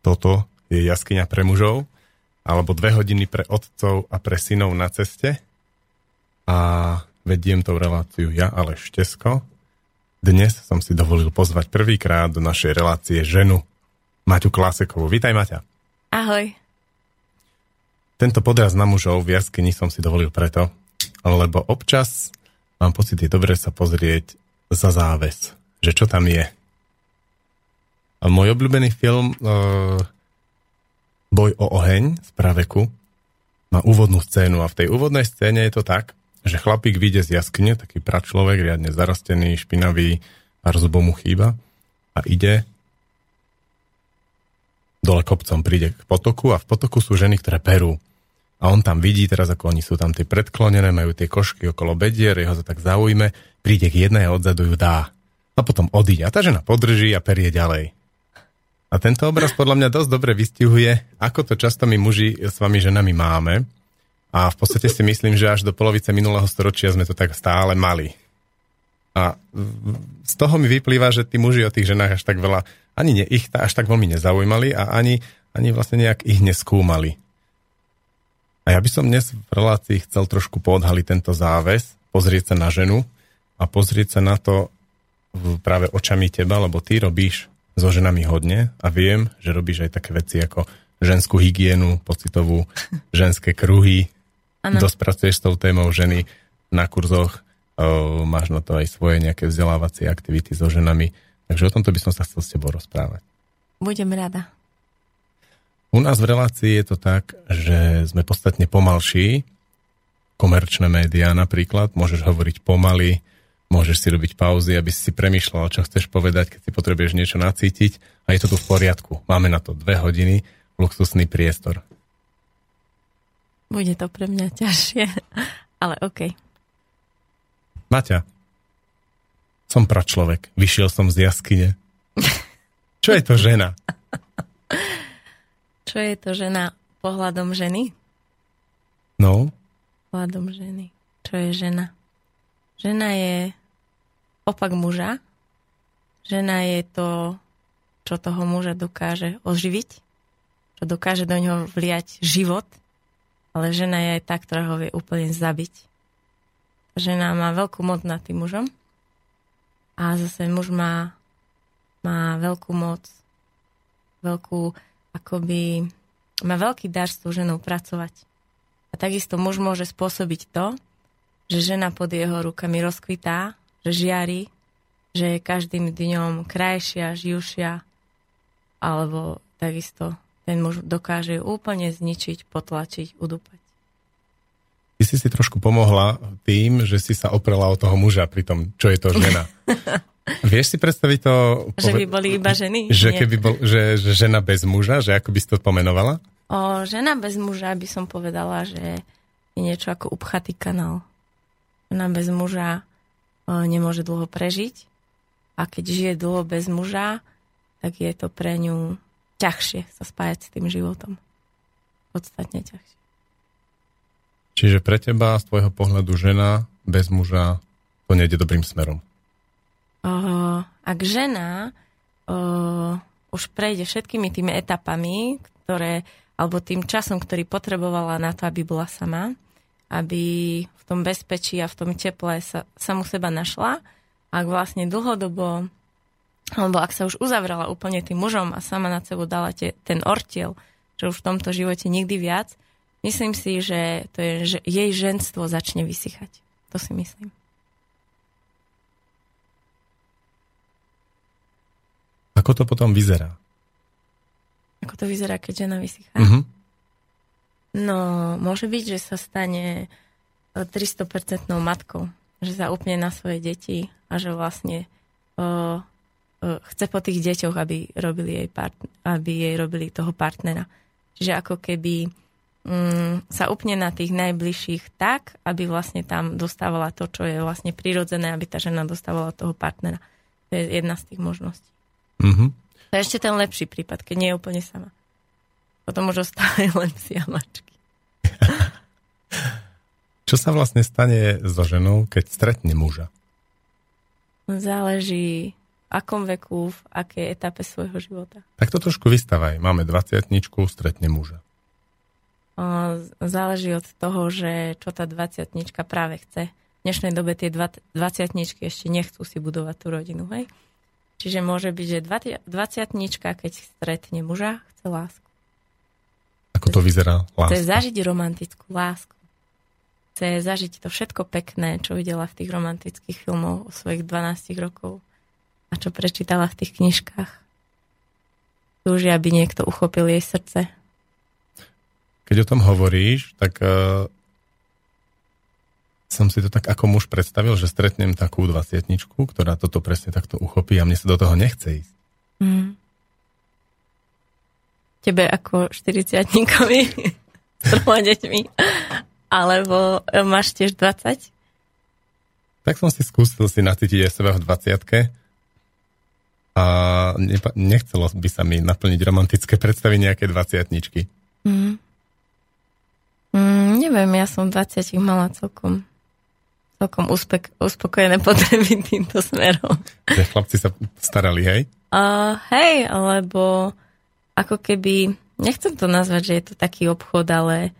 toto je jaskyňa pre mužov, alebo dve hodiny pre otcov a pre synov na ceste. A vediem tú reláciu ja, ale Štesko. Dnes som si dovolil pozvať prvýkrát do našej relácie ženu Maťu Klasekovú. Vítaj, Maťa. Ahoj. Tento podraz na mužov v jaskyni som si dovolil preto, lebo občas mám pocit, je dobre sa pozrieť za záves, že čo tam je. Môj obľúbený film uh, Boj o oheň z praveku má úvodnú scénu a v tej úvodnej scéne je to tak, že chlapík vyjde z jaskyne, taký pračlovek, riadne zarastený, špinavý, a zubom mu chýba a ide dole kopcom, príde k potoku a v potoku sú ženy, ktoré perú. A on tam vidí teraz, ako oni sú tam tie predklonené, majú tie košky okolo bedier, jeho to tak zaujme, príde k jednej a odzadu ju dá. A potom odíde. A tá žena podrží a perie ďalej. A tento obraz podľa mňa dosť dobre vystihuje, ako to často my muži s vami ženami máme. A v podstate si myslím, že až do polovice minulého storočia sme to tak stále mali. A z toho mi vyplýva, že tí muži o tých ženách až tak veľa, ani ne, ich až tak veľmi nezaujímali a ani, ani vlastne nejak ich neskúmali. A ja by som dnes v relácii chcel trošku poodhaliť tento záves, pozrieť sa na ženu a pozrieť sa na to práve očami teba, lebo ty robíš so ženami hodne a viem, že robíš aj také veci ako ženskú hygienu, pocitovú, ženské kruhy. Ano. Dosť pracuješ s tou témou ženy na kurzoch, o, máš na to aj svoje nejaké vzdelávacie aktivity so ženami. Takže o tomto by som sa chcel s tebou rozprávať. Budem rada. U nás v relácii je to tak, že sme podstatne pomalší. Komerčné médiá napríklad, môžeš hovoriť pomaly, Môžeš si robiť pauzy, aby si premýšľal, čo chceš povedať, keď si potrebuješ niečo nacítiť a je to tu v poriadku. Máme na to dve hodiny, luxusný priestor. Bude to pre mňa ťažšie, ale OK. Maťa, som pračlovek, vyšiel som z jaskyne. Čo je to žena? Čo je to žena pohľadom ženy? No? Pohľadom ženy. Čo je žena? Žena je opak muža. Žena je to, čo toho muža dokáže oživiť, čo dokáže do ňoho vliať život, ale žena je aj tá, ktorá ho vie úplne zabiť. Žena má veľkú moc nad tým mužom a zase muž má, má veľkú moc, veľkú, akoby, má veľký dar s tou ženou pracovať. A takisto muž môže spôsobiť to, že žena pod jeho rukami rozkvitá žiari, že je každým dňom krajšia, živšia, alebo takisto ten muž dokáže ju úplne zničiť, potlačiť, udúpať. Ty si si trošku pomohla tým, že si sa oprela o toho muža pri tom, čo je to žena. Vieš si predstaviť to... Že by boli iba ženy? Že, keby bol, že, že žena bez muža, že ako by si to pomenovala? O, žena bez muža by som povedala, že je niečo ako upchatý kanál. Žena bez muža nemôže dlho prežiť a keď žije dlho bez muža, tak je to pre ňu ťažšie sa spájať s tým životom. Podstatne ťažšie. Čiže pre teba z tvojho pohľadu žena bez muža to nejde dobrým smerom? Uh, ak žena uh, už prejde všetkými tými etapami, ktoré, alebo tým časom, ktorý potrebovala na to, aby bola sama, aby v tom bezpečí a v tom teple sa, samu seba našla. Ak vlastne dlhodobo, alebo ak sa už uzavrela úplne tým mužom a sama nad sebou dala te, ten ortiel, že už v tomto živote nikdy viac, myslím si, že, to je, že jej ženstvo začne vysychať. To si myslím. Ako to potom vyzerá? Ako to vyzerá, keď žena vysychá? Uh-huh. No, môže byť, že sa stane 300% e, matkou, že sa upne na svoje deti a že vlastne uh, uh, chce po tých deťoch, aby, robili jej part- aby jej robili toho partnera. Čiže ako keby um, sa upne na tých najbližších tak, aby vlastne tam dostávala to, čo je vlastne prirodzené, aby tá žena dostávala toho partnera. To je jedna z tých možností. Mm-hmm. To je ešte ten lepší prípad, keď nie je úplne sama. Potom už ostávajú len psi a mačky. Čo sa vlastne stane so ženou, keď stretne muža? Záleží akom veku, v akej etape svojho života. Tak to trošku vystavaj. Máme 20 stretne muža. Záleží od toho, že čo tá 20 práve chce. V dnešnej dobe tie 20 ešte nechcú si budovať tú rodinu, hej? Čiže môže byť, že 20 keď stretne muža, chce lásku. Ako to vyzerá? Láska? Chce zažiť romantickú lásku. Chce zažiť to všetko pekné, čo videla v tých romantických filmoch o svojich 12 rokov a čo prečítala v tých knižkách. Túži, aby niekto uchopil jej srdce. Keď o tom hovoríš, tak uh, som si to tak ako muž predstavil, že stretnem takú dvaciatničku, ktorá toto presne takto uchopí a mne sa do toho nechce ísť. Mm. Tebe ako 40 s troma deťmi. Alebo máš tiež 20? Tak som si skúsil si nacítiť aj seba v 20 a nechcelo by sa mi naplniť romantické predstavy nejaké 20 mm. mm, neviem, ja som 20 mala celkom celkom uspek, uspokojené potreby týmto smerom. Že chlapci sa starali, hej? Uh, hej, alebo ako keby, nechcem to nazvať, že je to taký obchod, ale,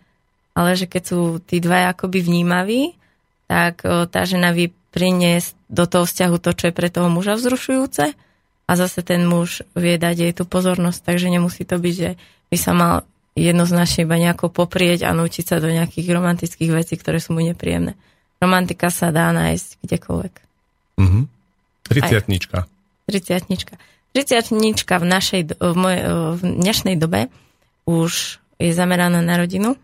ale že keď sú tí dvaja akoby vnímaví, tak o, tá žena vie priniesť do toho vzťahu to, čo je pre toho muža vzrušujúce a zase ten muž vie dať jej tú pozornosť, takže nemusí to byť, že by sa mal jednoznačne iba nejako poprieť a naučiť sa do nejakých romantických vecí, ktoré sú mu nepríjemné. Romantika sa dá nájsť kdekoľvek. Mhm. 30 30 30 v našej, v, mojej, v dnešnej dobe už je zameraná na rodinu.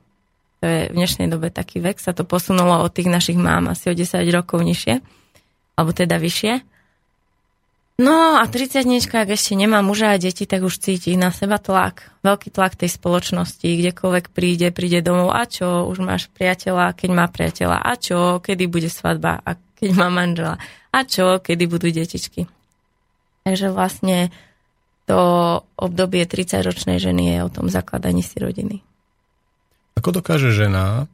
To je v dnešnej dobe taký vek. Sa to posunulo od tých našich mám asi o 10 rokov nižšie. Alebo teda vyššie. No a 30 ak ešte nemá muža a deti, tak už cíti na seba tlak. Veľký tlak tej spoločnosti, kdekoľvek príde, príde domov. A čo, už máš priateľa, keď má priateľa. A čo, kedy bude svadba, a keď má manžela. A čo, kedy budú detičky. Takže vlastne to obdobie 30-ročnej ženy je o tom zakladaní si rodiny. Ako dokáže žena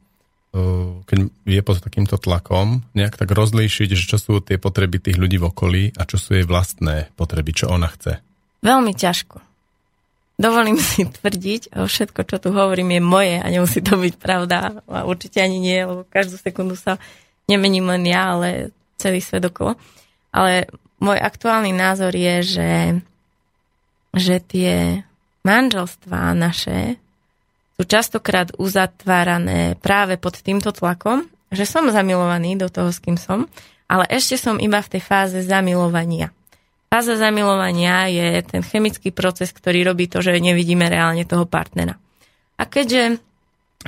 keď je pod takýmto tlakom, nejak tak rozlíšiť, že čo sú tie potreby tých ľudí v okolí a čo sú jej vlastné potreby, čo ona chce? Veľmi ťažko. Dovolím si tvrdiť, všetko, čo tu hovorím, je moje a nemusí to byť pravda. A určite ani nie, lebo každú sekundu sa nemením len ja, ale celý svet okolo. Ale môj aktuálny názor je, že, že tie manželstvá naše sú častokrát uzatvárané práve pod týmto tlakom, že som zamilovaný do toho, s kým som, ale ešte som iba v tej fáze zamilovania. Fáza zamilovania je ten chemický proces, ktorý robí to, že nevidíme reálne toho partnera. A keďže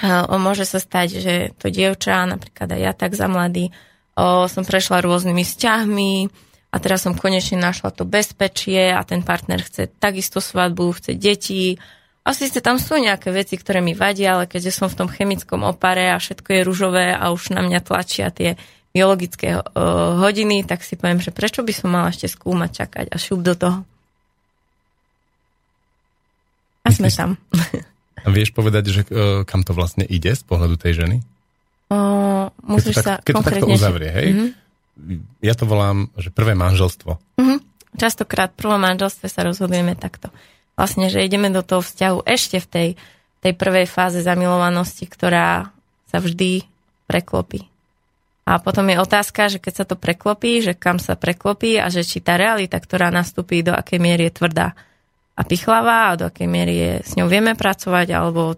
o, môže sa stať, že to dievča, napríklad aj ja tak za mladý, o, som prešla rôznymi vzťahmi a teraz som konečne našla to bezpečie a ten partner chce takisto svadbu, chce deti, a síce tam sú nejaké veci, ktoré mi vadia, ale keďže som v tom chemickom opare a všetko je ružové a už na mňa tlačia tie biologické uh, hodiny, tak si poviem, že prečo by som mala ešte skúmať, čakať a šup do toho. A sme tam. A vieš povedať, že uh, kam to vlastne ide z pohľadu tej ženy? Uh, musíš keď to, tak, sa keď to takto uzavrie, hej? Mm-hmm. Ja to volám, že prvé manželstvo. Mm-hmm. Častokrát v prvom manželstve sa rozhodujeme takto vlastne, že ideme do toho vzťahu ešte v tej, tej prvej fáze zamilovanosti, ktorá sa vždy preklopí. A potom je otázka, že keď sa to preklopí, že kam sa preklopí a že či tá realita, ktorá nastúpí, do akej miery je tvrdá a pichlavá a do akej miery je, s ňou vieme pracovať, alebo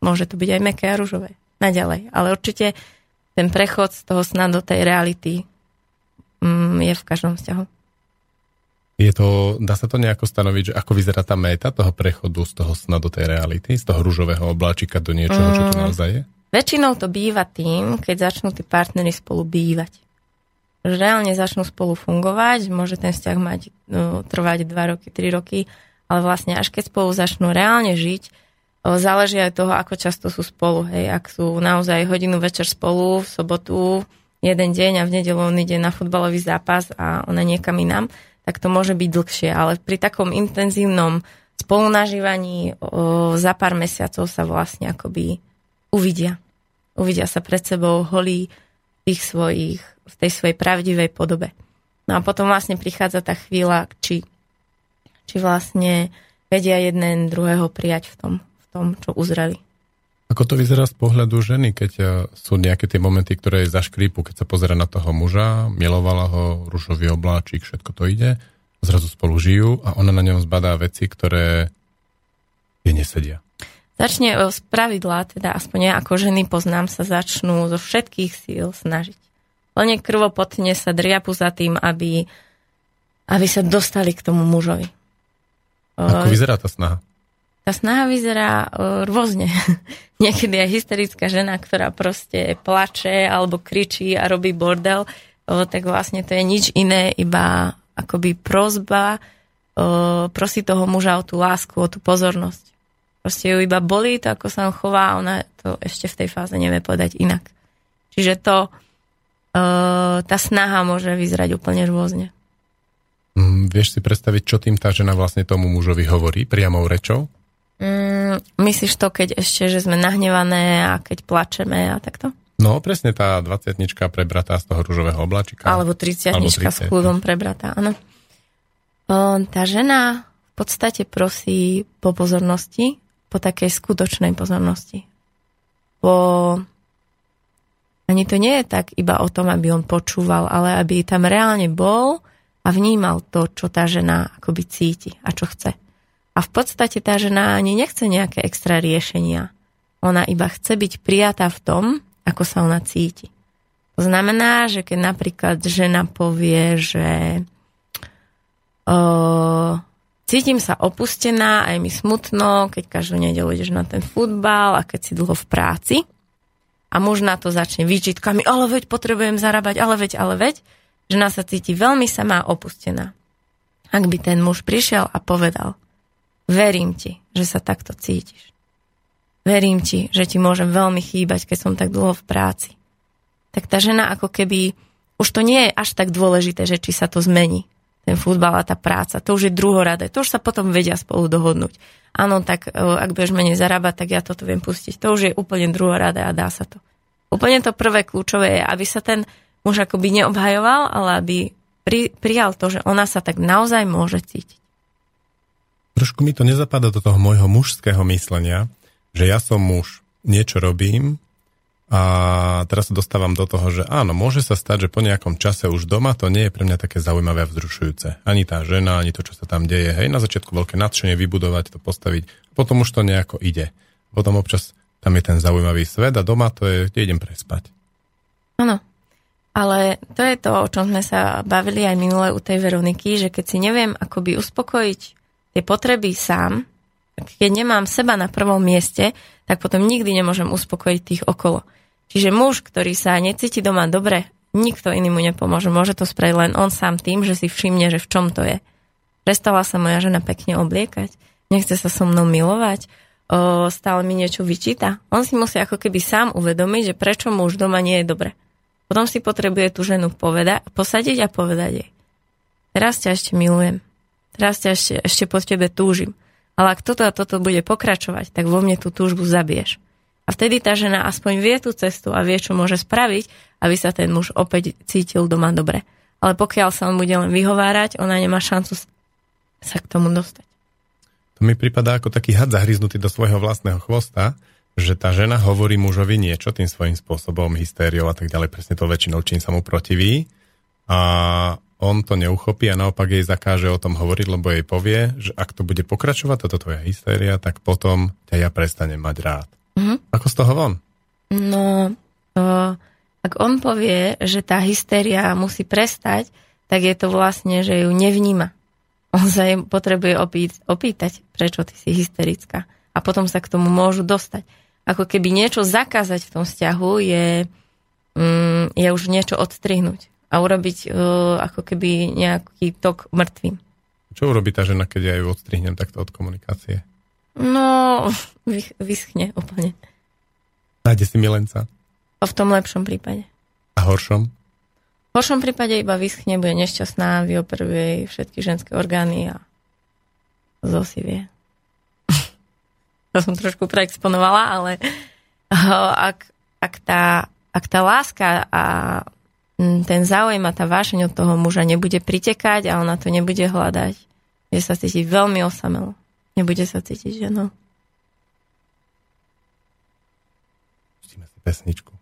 môže to byť aj meké a rúžové. Naďalej. Ale určite ten prechod z toho sna do tej reality je v každom vzťahu. Je to, dá sa to nejako stanoviť, že ako vyzerá tá méta toho prechodu z toho sna do tej reality, z toho rúžového obláčika do niečoho, čo tu mm. naozaj je? Väčšinou to býva tým, keď začnú tí partnery spolu bývať. Že reálne začnú spolu fungovať, môže ten vzťah mať, no, trvať 2 roky, 3 roky, ale vlastne až keď spolu začnú reálne žiť, záleží aj toho, ako často sú spolu. Hej. Ak sú naozaj hodinu večer spolu, v sobotu jeden deň a v nedelu on ide na futbalový zápas a ona niekam inám, tak to môže byť dlhšie. Ale pri takom intenzívnom spolunažívaní o, za pár mesiacov sa vlastne akoby uvidia. Uvidia sa pred sebou holí tých svojich, v tej svojej pravdivej podobe. No a potom vlastne prichádza tá chvíľa, či, či vlastne vedia jeden druhého prijať v tom, v tom, čo uzreli. Ako to vyzerá z pohľadu ženy, keď e, sú nejaké tie momenty, ktoré je za škrípu, keď sa pozera na toho muža, milovala ho, ružový obláčik, všetko to ide, zrazu spolu žijú a ona na ňom zbadá veci, ktoré je nesedia. Začne z pravidla, teda aspoň ja ako ženy poznám, sa začnú zo všetkých síl snažiť. Plne krvopotne sa driapu za tým, aby, aby sa dostali k tomu mužovi. Ako vyzerá tá snaha? Tá snaha vyzerá uh, rôzne. Niekedy je hysterická žena, ktorá proste plače alebo kričí a robí bordel, uh, tak vlastne to je nič iné, iba akoby prozba uh, prosí toho muža o tú lásku, o tú pozornosť. Proste ju iba bolí to, ako sa on chová ona to ešte v tej fáze nevie povedať inak. Čiže to, tá snaha môže vyzerať úplne rôzne. Mm, vieš si predstaviť, čo tým tá žena vlastne tomu mužovi hovorí priamou rečou? Mm, myslíš to, keď ešte, že sme nahnevané a keď plačeme a takto? No, presne tá 20 prebratá z toho rúžového obláčika. Alebo 30 s kľudom prebratá, áno. Tá žena v podstate prosí po pozornosti, po takej skutočnej pozornosti. Po... Ani to nie je tak iba o tom, aby on počúval, ale aby tam reálne bol a vnímal to, čo tá žena akoby cíti a čo chce. A v podstate tá žena ani nechce nejaké extra riešenia. Ona iba chce byť prijatá v tom, ako sa ona cíti. To znamená, že keď napríklad žena povie, že o, cítim sa opustená, aj mi smutno, keď každú nedelu ideš na ten futbal a keď si dlho v práci a muž na to začne výčitkami, ale veď potrebujem zarábať, ale veď, ale veď, žena sa cíti veľmi samá opustená. Ak by ten muž prišiel a povedal, Verím ti, že sa takto cítiš. Verím ti, že ti môžem veľmi chýbať, keď som tak dlho v práci. Tak tá žena ako keby, už to nie je až tak dôležité, že či sa to zmení, ten futbal a tá práca. To už je druhoradé. To už sa potom vedia spolu dohodnúť. Áno, tak e, ak budeš menej zarábať, tak ja toto viem pustiť. To už je úplne druhoradé a dá sa to. Úplne to prvé kľúčové je, aby sa ten muž akoby neobhajoval, ale aby pri, prijal to, že ona sa tak naozaj môže cítiť trošku mi to nezapadá do toho môjho mužského myslenia, že ja som muž, niečo robím a teraz sa dostávam do toho, že áno, môže sa stať, že po nejakom čase už doma to nie je pre mňa také zaujímavé a vzrušujúce. Ani tá žena, ani to, čo sa tam deje. Hej, na začiatku veľké nadšenie vybudovať, to postaviť, potom už to nejako ide. Potom občas tam je ten zaujímavý svet a doma to je, kde idem prespať. Áno. Ale to je to, o čom sme sa bavili aj minule u tej Veroniky, že keď si neviem akoby uspokojiť tie potreby sám, keď nemám seba na prvom mieste, tak potom nikdy nemôžem uspokojiť tých okolo. Čiže muž, ktorý sa necíti doma dobre, nikto iný mu nepomôže. Môže to spraviť len on sám tým, že si všimne, že v čom to je. Prestala sa moja žena pekne obliekať, nechce sa so mnou milovať, o, stále mi niečo vyčíta. On si musí ako keby sám uvedomiť, že prečo mu už doma nie je dobre. Potom si potrebuje tú ženu poveda- posadiť a povedať jej. Teraz ťa ešte milujem teraz ťa ešte, ešte po tebe túžim. Ale ak toto a toto bude pokračovať, tak vo mne tú túžbu zabiješ. A vtedy tá žena aspoň vie tú cestu a vie, čo môže spraviť, aby sa ten muž opäť cítil doma dobre. Ale pokiaľ sa on bude len vyhovárať, ona nemá šancu sa k tomu dostať. To mi pripadá ako taký had zahryznutý do svojho vlastného chvosta, že tá žena hovorí mužovi niečo tým svojím spôsobom, hystériou a tak ďalej, presne to väčšinou, čím sa mu protiví. A on to neuchopí a naopak jej zakáže o tom hovoriť, lebo jej povie, že ak to bude pokračovať, toto tvoja hystéria, tak potom ťa ja prestanem mať rád. Mm-hmm. Ako z toho von? No, to, ak on povie, že tá hystéria musí prestať, tak je to vlastne, že ju nevníma. On sa jej potrebuje opýt, opýtať, prečo ty si hysterická. A potom sa k tomu môžu dostať. Ako keby niečo zakázať v tom vzťahu je, mm, je už niečo odstrihnúť a urobiť uh, ako keby nejaký tok mŕtvým. Čo urobí tá žena, keď ja ju odstrihnem takto od komunikácie? No, vyschne úplne. Nájde si milenca? A v tom lepšom prípade. A horšom? V horšom prípade iba vyschne, bude nešťastná, vyoperuje všetky ženské orgány a zosivie. to som trošku preexponovala, ale ak, ak, tá, ak tá láska a ten záujem a tá vášeň od toho muža nebude pritekať a ona to nebude hľadať. Je sa cítiť veľmi osamelo. Nebude sa cítiť ženou. Pustíme si pesničku.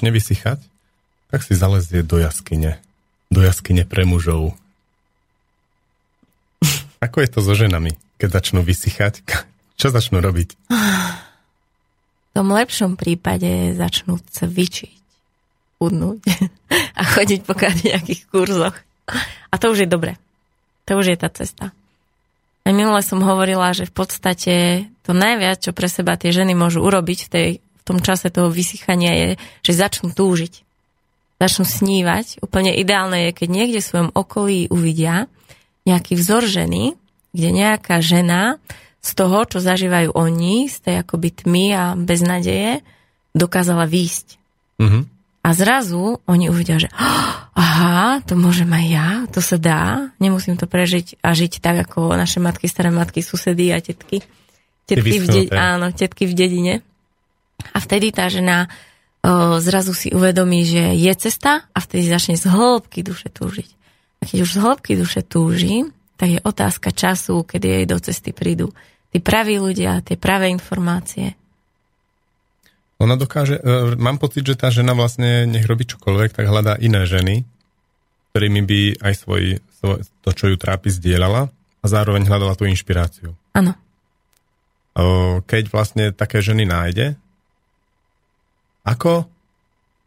Začne vysychať, tak si zalezie do jaskyne. Do jaskyne pre mužov. Ako je to so ženami, keď začnú vysychať? Čo začnú robiť? V tom lepšom prípade začnú cvičiť, udnúť a chodiť po nejakých kurzoch. A to už je dobre. To už je tá cesta. Aj minule som hovorila, že v podstate to najviac, čo pre seba tie ženy môžu urobiť v, tej, tom čase toho vysychania je, že začnú túžiť. Začnú snívať. Úplne ideálne je, keď niekde v svojom okolí uvidia nejaký vzor ženy, kde nejaká žena z toho, čo zažívajú oni, z tej akoby tmy a beznadeje, dokázala výjsť. Mm-hmm. A zrazu oni uvidia, že aha, to môžem aj ja, to sa dá, nemusím to prežiť a žiť tak, ako naše matky, staré matky, susedy a tetky. Tetky v, de- áno, tetky v dedine. A vtedy tá žena o, zrazu si uvedomí, že je cesta a vtedy začne z hĺbky duše túžiť. A keď už z hĺbky duše túži, tak je otázka času, kedy jej do cesty prídu tí praví ľudia, tie pravé informácie. Ona dokáže, uh, mám pocit, že tá žena vlastne nech robí čokoľvek, tak hľadá iné ženy, ktorými by aj svoj, svoj, to, čo ju trápi, zdieľala a zároveň hľadala tú inšpiráciu. Áno. Keď vlastne také ženy nájde, ako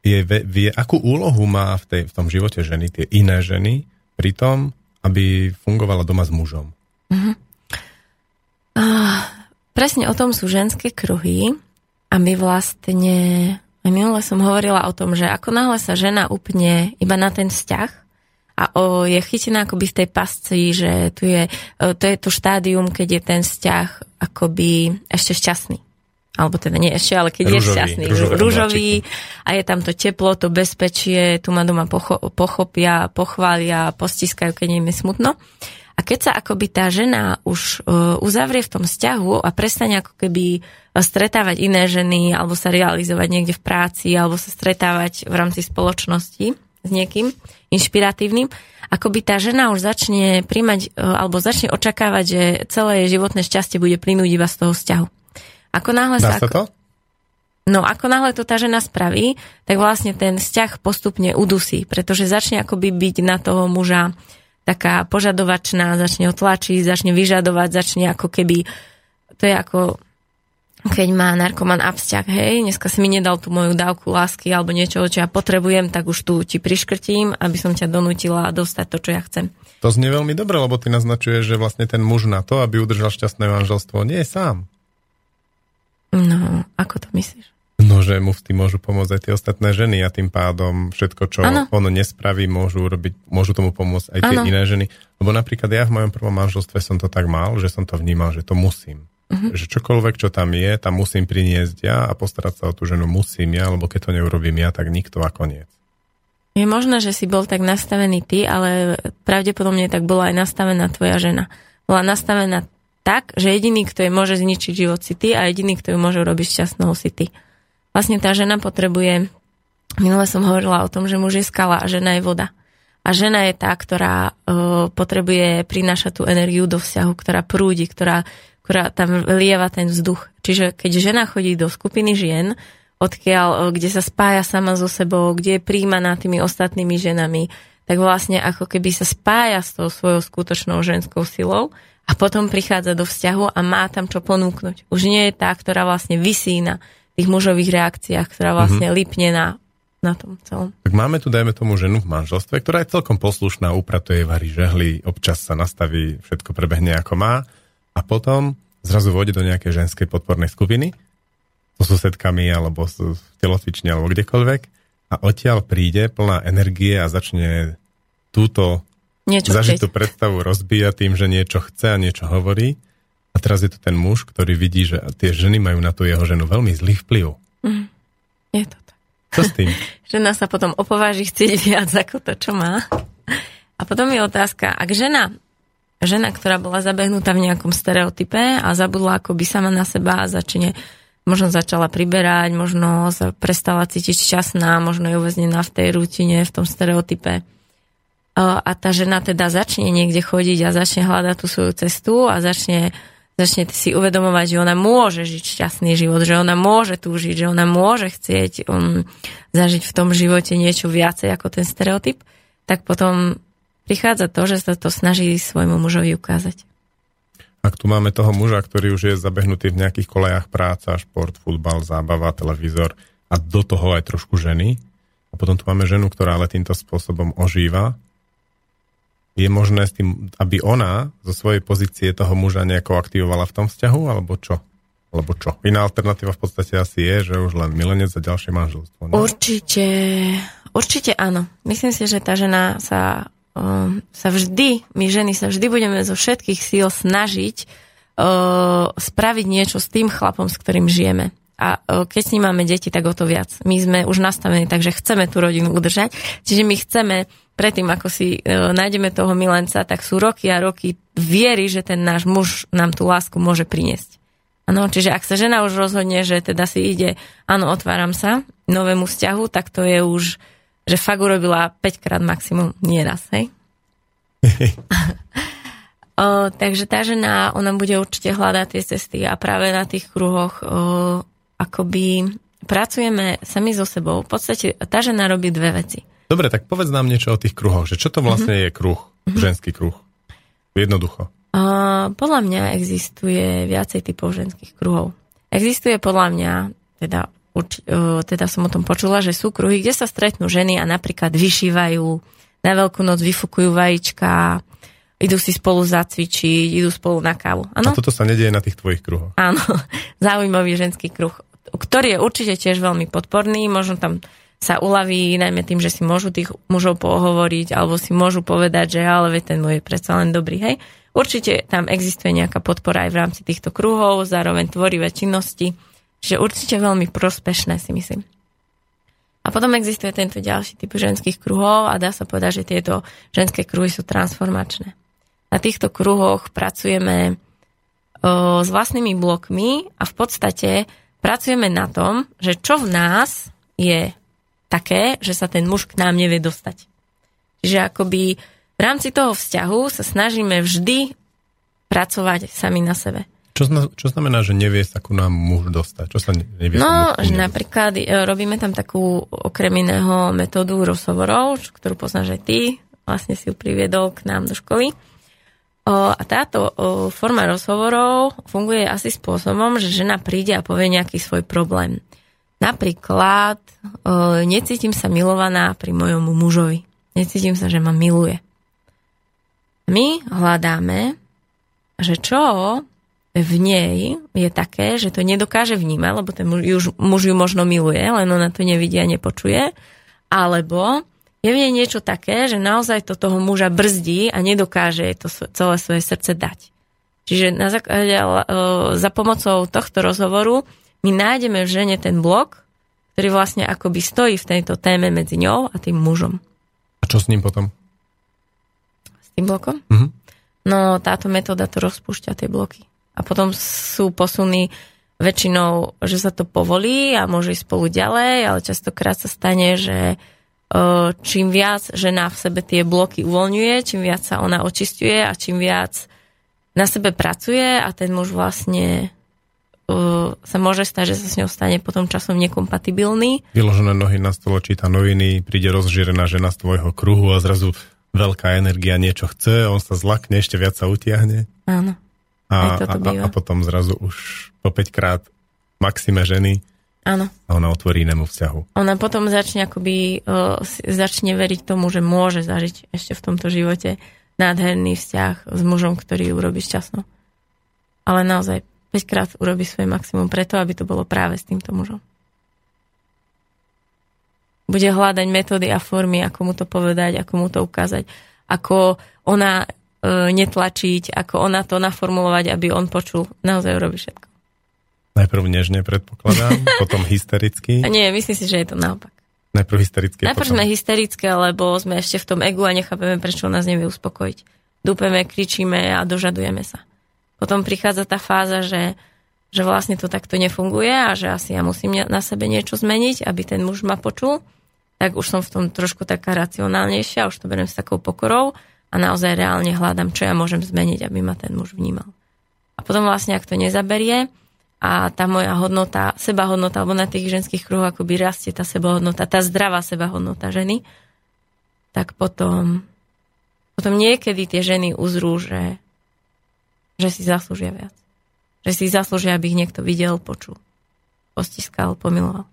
je, vie, akú úlohu má v, tej, v tom živote ženy, tie iné ženy, pri tom, aby fungovala doma s mužom? Uh-huh. Uh, presne o tom sú ženské kruhy a my vlastne, aj minule som hovorila o tom, že ako náhle sa žena upne iba na ten vzťah a o, je chytená akoby v tej pasci, že tu je, to je to štádium, keď je ten vzťah akoby ešte šťastný. Alebo teda nie ešte, ale keď rúžový, je šťastný, rúžový, rúžový a je tam to teplo, to bezpečie, tu ma doma pocho- pochopia, pochvália, postiskajú, keď im je smutno. A keď sa akoby tá žena už uh, uzavrie v tom vzťahu a prestane ako keby stretávať iné ženy alebo sa realizovať niekde v práci alebo sa stretávať v rámci spoločnosti s niekým inšpiratívnym, akoby tá žena už začne príjmať uh, alebo začne očakávať, že celé jej životné šťastie bude plynúť iba z toho vzťahu. Ako náhle Dá sa, sa to? No ako náhle to tá žena spraví, tak vlastne ten vzťah postupne udusí, pretože začne akoby byť na toho muža taká požadovačná, začne otlačiť, začne vyžadovať, začne ako keby, to je ako keď má narkoman absťak, hej, dneska si mi nedal tú moju dávku lásky alebo niečo, čo ja potrebujem, tak už tu ti priškrtím, aby som ťa donútila dostať to, čo ja chcem. To znie veľmi dobre, lebo ty naznačuješ, že vlastne ten muž na to, aby udržal šťastné manželstvo, nie je sám. No, ako to myslíš? No, že mu v tým môžu pomôcť aj tie ostatné ženy a tým pádom všetko, čo ano. ono nespraví, môžu robiť, môžu tomu pomôcť aj tie ano. iné ženy. Lebo napríklad ja v mojom prvom manželstve som to tak mal, že som to vnímal, že to musím. Uh-huh. Že čokoľvek, čo tam je, tam musím priniesť ja a postarať sa o tú ženu musím ja, lebo keď to neurobím ja, tak nikto a koniec. Je možné, že si bol tak nastavený ty, ale pravdepodobne tak bola aj nastavená tvoja žena. Bola nastavená tak, že jediný, kto jej môže zničiť život si ty a jediný, kto ju môže robiť šťastnou si ty vlastne tá žena potrebuje, minule som hovorila o tom, že muž je skala a žena je voda. A žena je tá, ktorá uh, potrebuje prinášať tú energiu do vzťahu, ktorá prúdi, ktorá, ktorá tam lieva ten vzduch. Čiže keď žena chodí do skupiny žien, odkiaľ, uh, kde sa spája sama so sebou, kde je príjmaná tými ostatnými ženami, tak vlastne ako keby sa spája s tou svojou skutočnou ženskou silou a potom prichádza do vzťahu a má tam čo ponúknuť. Už nie je tá, ktorá vlastne vysí na tých mužových reakciách, ktorá vlastne mm-hmm. lipne na, na tom celom. Tak máme tu, dajme tomu, ženu v manželstve, ktorá je celkom poslušná, upratuje, varí žehly, občas sa nastaví, všetko prebehne ako má a potom zrazu vôjde do nejakej ženskej podpornej skupiny so susedkami alebo s telocvične alebo kdekoľvek a odtiaľ príde plná energie a začne túto niečo zažitú predstavu rozbíja tým, že niečo chce a niečo hovorí a teraz je to ten muž, ktorý vidí, že tie ženy majú na tú jeho ženu veľmi zlý vplyv. Mm, je to tak. Čo s tým? žena sa potom opováži chcieť viac ako to, čo má. A potom je otázka, ak žena, žena, ktorá bola zabehnutá v nejakom stereotype a zabudla akoby sama na seba a začne, možno začala priberať, možno sa prestala cítiť šťastná, možno je uväznená v tej rutine, v tom stereotype a tá žena teda začne niekde chodiť a začne hľadať tú svoju cestu a začne začne si uvedomovať, že ona môže žiť šťastný život, že ona môže túžiť, že ona môže chcieť um, zažiť v tom živote niečo viacej ako ten stereotyp, tak potom prichádza to, že sa to snaží svojmu mužovi ukázať. Ak tu máme toho muža, ktorý už je zabehnutý v nejakých kolejách práca, šport, futbal, zábava, televízor a do toho aj trošku ženy, a potom tu máme ženu, ktorá ale týmto spôsobom ožíva, je možné s tým, aby ona zo svojej pozície toho muža nejako aktivovala v tom vzťahu, alebo čo? Alebo čo? Iná alternatíva v podstate asi je, že už len milenec a ďalšie manželstvo. Nie? Určite, určite áno. Myslím si, že tá žena sa, um, sa vždy, my ženy sa vždy budeme zo všetkých síl snažiť uh, spraviť niečo s tým chlapom, s ktorým žijeme. A uh, keď s ním máme deti, tak o to viac. My sme už nastavení, takže chceme tú rodinu udržať. Čiže my chceme predtým, ako si e, nájdeme toho milenca, tak sú roky a roky viery, že ten náš muž nám tú lásku môže priniesť. Ano, čiže ak sa žena už rozhodne, že teda si ide, áno, otváram sa novému vzťahu, tak to je už, že fakt urobila 5 krát maximum, nie raz, hej? o, takže tá žena, ona bude určite hľadať tie cesty a práve na tých kruhoch o, akoby pracujeme sami so sebou. V podstate tá žena robí dve veci. Dobre, tak povedz nám niečo o tých kruhoch, že čo to vlastne mm-hmm. je kruh, mm-hmm. ženský kruh? Jednoducho. Uh, podľa mňa existuje viacej typov ženských kruhov. Existuje podľa mňa, teda, urč, uh, teda som o tom počula, že sú kruhy, kde sa stretnú ženy a napríklad vyšívajú, na veľkú noc vyfukujú vajíčka, idú si spolu zacvičiť, idú spolu na kávu. Ano? A toto sa nedieje na tých tvojich kruhoch. Áno, zaujímavý ženský kruh, ktorý je určite tiež veľmi podporný, možno tam sa uľaví najmä tým, že si môžu tých mužov pohovoriť alebo si môžu povedať, že ale ten môj je predsa len dobrý, hej. Určite tam existuje nejaká podpora aj v rámci týchto kruhov, zároveň tvorivé činnosti, že určite veľmi prospešné si myslím. A potom existuje tento ďalší typ ženských kruhov a dá sa povedať, že tieto ženské kruhy sú transformačné. Na týchto kruhoch pracujeme o, s vlastnými blokmi a v podstate pracujeme na tom, že čo v nás je také, že sa ten muž k nám nevie dostať. Čiže akoby v rámci toho vzťahu sa snažíme vždy pracovať sami na sebe. Čo, čo znamená, že nevie sa ku nám muž dostať? Čo sa nevie No, že napríklad e, robíme tam takú okrem iného metódu rozhovorov, ktorú poznáš aj ty, vlastne si ju priviedol k nám do školy. O, a táto o, forma rozhovorov funguje asi spôsobom, že žena príde a povie nejaký svoj problém. Napríklad e, necítim sa milovaná pri mojom mužovi. Necítim sa, že ma miluje. My hľadáme, že čo v nej je také, že to nedokáže vnímať, lebo ten muž, muž ju možno miluje, len ona to nevidí a nepočuje, alebo je v nej niečo také, že naozaj to toho muža brzdí a nedokáže to celé svoje srdce dať. Čiže na, e, za pomocou tohto rozhovoru my nájdeme v žene ten blok, ktorý vlastne akoby stojí v tejto téme medzi ňou a tým mužom. A čo s ním potom? S tým blokom? Mm-hmm. No táto metóda to rozpúšťa tie bloky. A potom sú posuny väčšinou, že sa to povolí a môže ísť spolu ďalej, ale častokrát sa stane, že čím viac žena v sebe tie bloky uvoľňuje, čím viac sa ona očistuje a čím viac na sebe pracuje a ten muž vlastne uh, sa môže stať, že sa s ňou stane potom časom nekompatibilný. Vyložené nohy na stolo, číta noviny, príde rozžírená žena z tvojho kruhu a zrazu veľká energia niečo chce, on sa zlakne, ešte viac sa utiahne. Áno. A, a, a potom zrazu už po 5 krát maxime ženy Áno. A ona otvorí inému vzťahu. Ona potom začne akoby, uh, začne veriť tomu, že môže zažiť ešte v tomto živote nádherný vzťah s mužom, ktorý ju urobí šťastnou. Ale naozaj 5 krát urobí svoje maximum preto, aby to bolo práve s týmto mužom. Bude hľadať metódy a formy, ako mu to povedať, ako mu to ukázať, ako ona e, netlačiť, ako ona to naformulovať, aby on počul. Naozaj urobí všetko. Najprv nežne predpokladám, potom hystericky. A nie, myslím si, že je to naopak. Najprv hysterické. Najprv potom... sme hysterické, lebo sme ešte v tom egu a nechápeme, prečo nás nevie uspokojiť. Dúpeme, kričíme a dožadujeme sa potom prichádza tá fáza, že, že vlastne to takto nefunguje a že asi ja musím na sebe niečo zmeniť, aby ten muž ma počul, tak už som v tom trošku taká racionálnejšia, už to beriem s takou pokorou a naozaj reálne hľadám, čo ja môžem zmeniť, aby ma ten muž vnímal. A potom vlastne, ak to nezaberie a tá moja hodnota, sebahodnota, alebo na tých ženských kruhoch akoby rastie tá sebahodnota, tá zdravá sebahodnota ženy, tak potom, potom niekedy tie ženy uzrú, že, že si zaslúžia viac. Že si zaslúžia, aby ich niekto videl, počul, postiskal, pomiloval.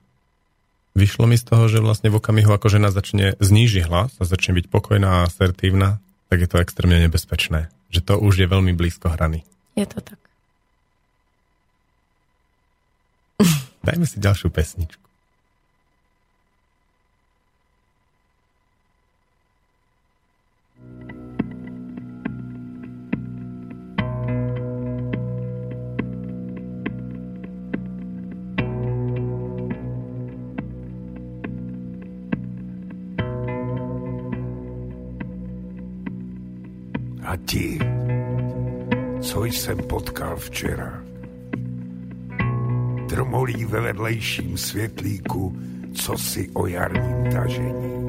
Vyšlo mi z toho, že vlastne v okamihu, ako žena začne zníži hlas a začne byť pokojná a asertívna, tak je to extrémne nebezpečné. Že to už je veľmi blízko hrany. Je to tak. Dajme si ďalšiu pesničku. A ti, co jsem potkal včera, drmolí ve vedlejším světlíku, co si o jarním tažení.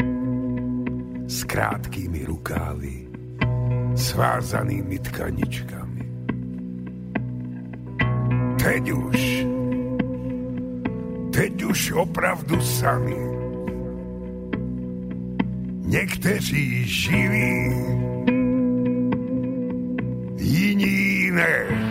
S krátkými rukávy, svázanými tkaničkami. Teď už, teď už opravdu sami. Někteří živí, there.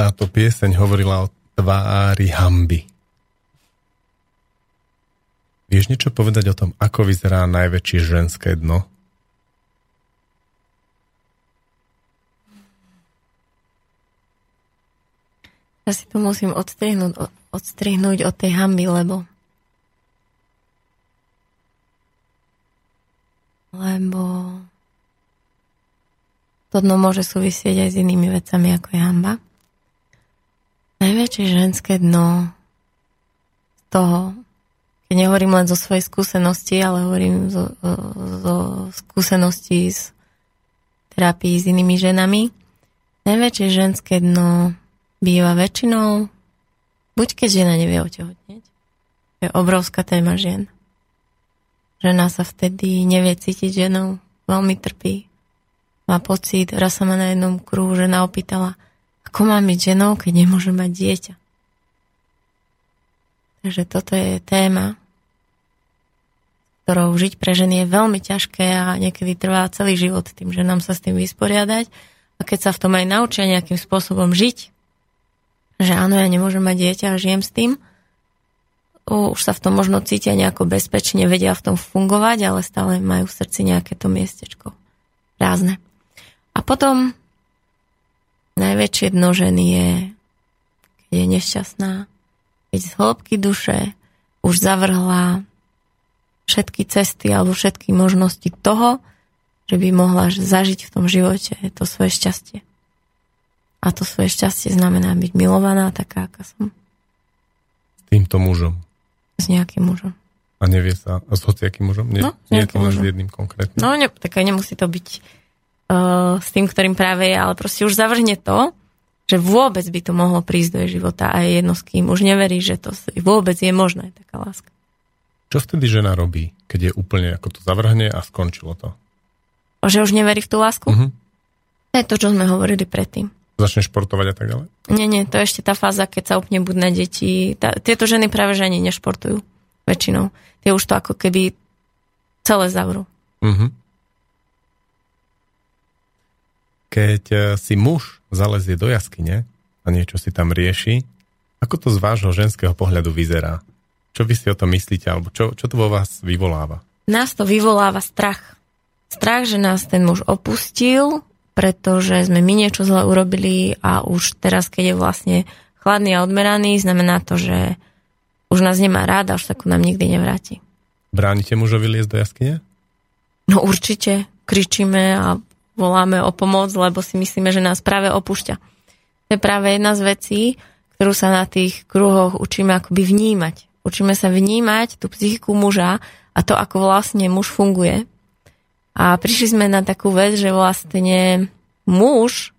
Táto pieseň hovorila o tvári hamby. Vieš niečo povedať o tom, ako vyzerá najväčšie ženské dno? Ja si to musím odstrihnúť, odstrihnúť od tej hamby, lebo lebo to dno môže súvisieť aj s inými vecami, ako je hamba. Najväčšie ženské dno z toho, keď nehovorím len zo svojej skúsenosti, ale hovorím zo, zo skúseností z terapii s inými ženami, najväčšie ženské dno býva väčšinou, buď keď žena nevie otehotneť, to je obrovská téma žien. Žena sa vtedy nevie cítiť ženou, veľmi trpí. Má pocit, raz sa ma na jednom kruhu žena opýtala, ako mám byť ženou, keď nemôžem mať dieťa? Takže toto je téma, ktorou žiť pre ženy je veľmi ťažké a niekedy trvá celý život tým, že nám sa s tým vysporiadať. A keď sa v tom aj naučia nejakým spôsobom žiť, že áno, ja nemôžem mať dieťa a žijem s tým, už sa v tom možno cítia nejako bezpečne, vedia v tom fungovať, ale stále majú v srdci nejaké to miestečko prázdne. A potom najväčšie dno ženy je, keď je nešťastná, keď z hĺbky duše už zavrhla všetky cesty alebo všetky možnosti toho, že by mohla zažiť v tom živote to svoje šťastie. A to svoje šťastie znamená byť milovaná taká, aká som. S týmto mužom. S nejakým mužom. A nevie sa, a s hociakým mužom? Nie, no, nie je to len s jedným konkrétnym. No, ne, tak aj nemusí to byť s tým, ktorým práve je, ale proste už zavrhne to, že vôbec by to mohlo prísť do jej života a je jedno s kým. Už neverí, že to vôbec je možné, taká láska. Čo vtedy žena robí, keď je úplne ako to zavrhne a skončilo to? Že už neverí v tú lásku? Uh-huh. To je to, čo sme hovorili predtým. Začne športovať a tak ďalej? Nie, nie, to je ešte tá fáza, keď sa upne buď na deti. Tá, tieto ženy práve že ani nešportujú väčšinou. Tie už to ako keby celé zavrú. Uh-huh. Keď e, si muž zalezie do jaskyne a niečo si tam rieši, ako to z vášho ženského pohľadu vyzerá? Čo vy si o tom myslíte, alebo čo, čo to vo vás vyvoláva? Nás to vyvoláva strach. Strach, že nás ten muž opustil, pretože sme my niečo zle urobili a už teraz, keď je vlastne chladný a odmeraný, znamená to, že už nás nemá rád a už sa ku nám nikdy nevráti. Bránite mužovi liesť do jaskyne? No určite. Kričíme a voláme o pomoc, lebo si myslíme, že nás práve opúšťa. To je práve jedna z vecí, ktorú sa na tých kruhoch učíme akoby vnímať. Učíme sa vnímať tú psychiku muža a to, ako vlastne muž funguje. A prišli sme na takú vec, že vlastne muž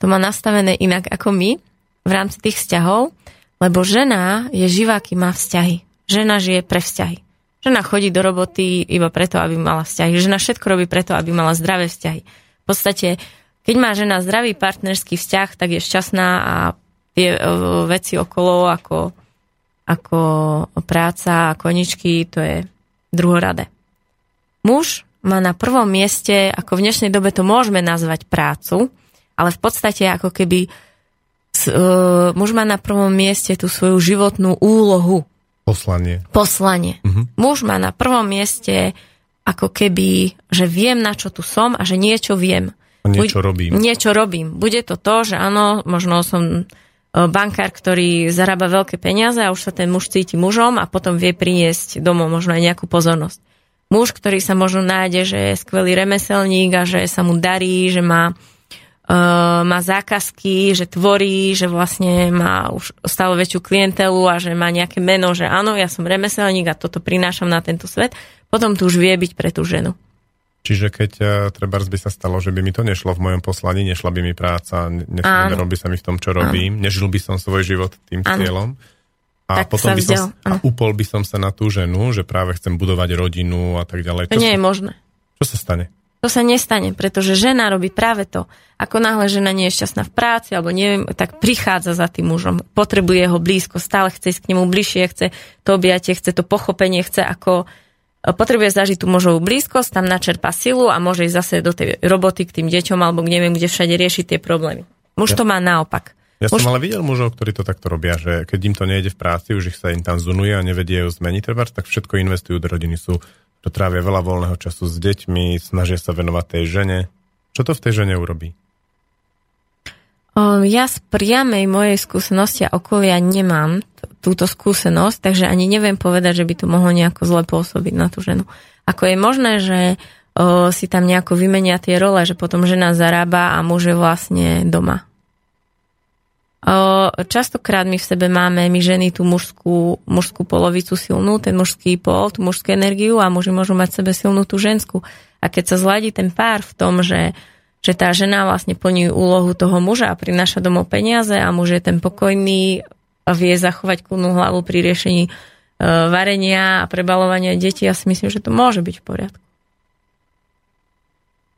to má nastavené inak ako my v rámci tých vzťahov, lebo žena je živá, kým má vzťahy. Žena žije pre vzťahy. Žena chodí do roboty iba preto, aby mala vzťahy. Žena všetko robí preto, aby mala zdravé vzťahy. V podstate, keď má žena zdravý partnerský vzťah, tak je šťastná a tie e, veci okolo ako ako práca a koničky, to je druhoradé. Muž má na prvom mieste, ako v dnešnej dobe to môžeme nazvať prácu, ale v podstate ako keby uh, muž má na prvom mieste tú svoju životnú úlohu. Poslanie. Poslanie. Uh-huh. Muž má na prvom mieste ako keby, že viem, na čo tu som a že niečo viem. Niečo Buď, robím. Niečo robím. Bude to to, že áno, možno som bankár, ktorý zarába veľké peniaze a už sa ten muž cíti mužom a potom vie priniesť domov možno aj nejakú pozornosť. Muž, ktorý sa možno nájde, že je skvelý remeselník a že sa mu darí, že má, má zákazky, že tvorí, že vlastne má už stále väčšiu klientelu a že má nejaké meno, že áno, ja som remeselník a toto prinášam na tento svet, potom tu už vie byť pre tú ženu. Čiže keď uh, treba by sa stalo, že by mi to nešlo v mojom poslaní, nešla by mi práca, nesmerilo by sa mi v tom, čo robím, Áno. nežil by som svoj život tým Áno. cieľom. A tak potom by som, a upol by som sa na tú ženu, že práve chcem budovať rodinu a tak ďalej. To čo nie sa, je možné. Čo sa stane? To sa nestane, pretože žena robí práve to. Ako náhle žena nie je šťastná v práci, alebo neviem, tak prichádza za tým mužom. Potrebuje ho blízko, stále chce ísť k nemu bližšie, chce to objatie, chce to pochopenie, chce ako potrebuje zažiť tú možovú blízkosť, tam načerpa silu a môže ísť zase do tej roboty k tým deťom alebo neviem, kde všade riešiť tie problémy. Muž to má naopak. Ja som ale videl mužov, ktorí to takto robia, že keď im to nejde v práci, už ich sa im tam zunuje a nevedie ju zmeniť, treba, tak všetko investujú do rodiny. Sú, to trávia veľa voľného času s deťmi, snažia sa venovať tej žene. Čo to v tej žene urobí? Ja z priamej mojej skúsenosti a okolia nemám túto skúsenosť, takže ani neviem povedať, že by to mohlo nejako zle pôsobiť na tú ženu. Ako je možné, že o, si tam nejako vymenia tie role, že potom žena zarába a muž je vlastne doma. Častokrát my v sebe máme, my ženy, tú mužskú, mužskú polovicu silnú, ten mužský pol, tú mužskú energiu a muži môžu mať v sebe silnú tú ženskú. A keď sa zladí ten pár v tom, že že tá žena vlastne plní úlohu toho muža a prináša domov peniaze a muž je ten pokojný a vie zachovať kľudnú hlavu pri riešení e, varenia a prebalovania detí. Ja si myslím, že to môže byť v poriadku.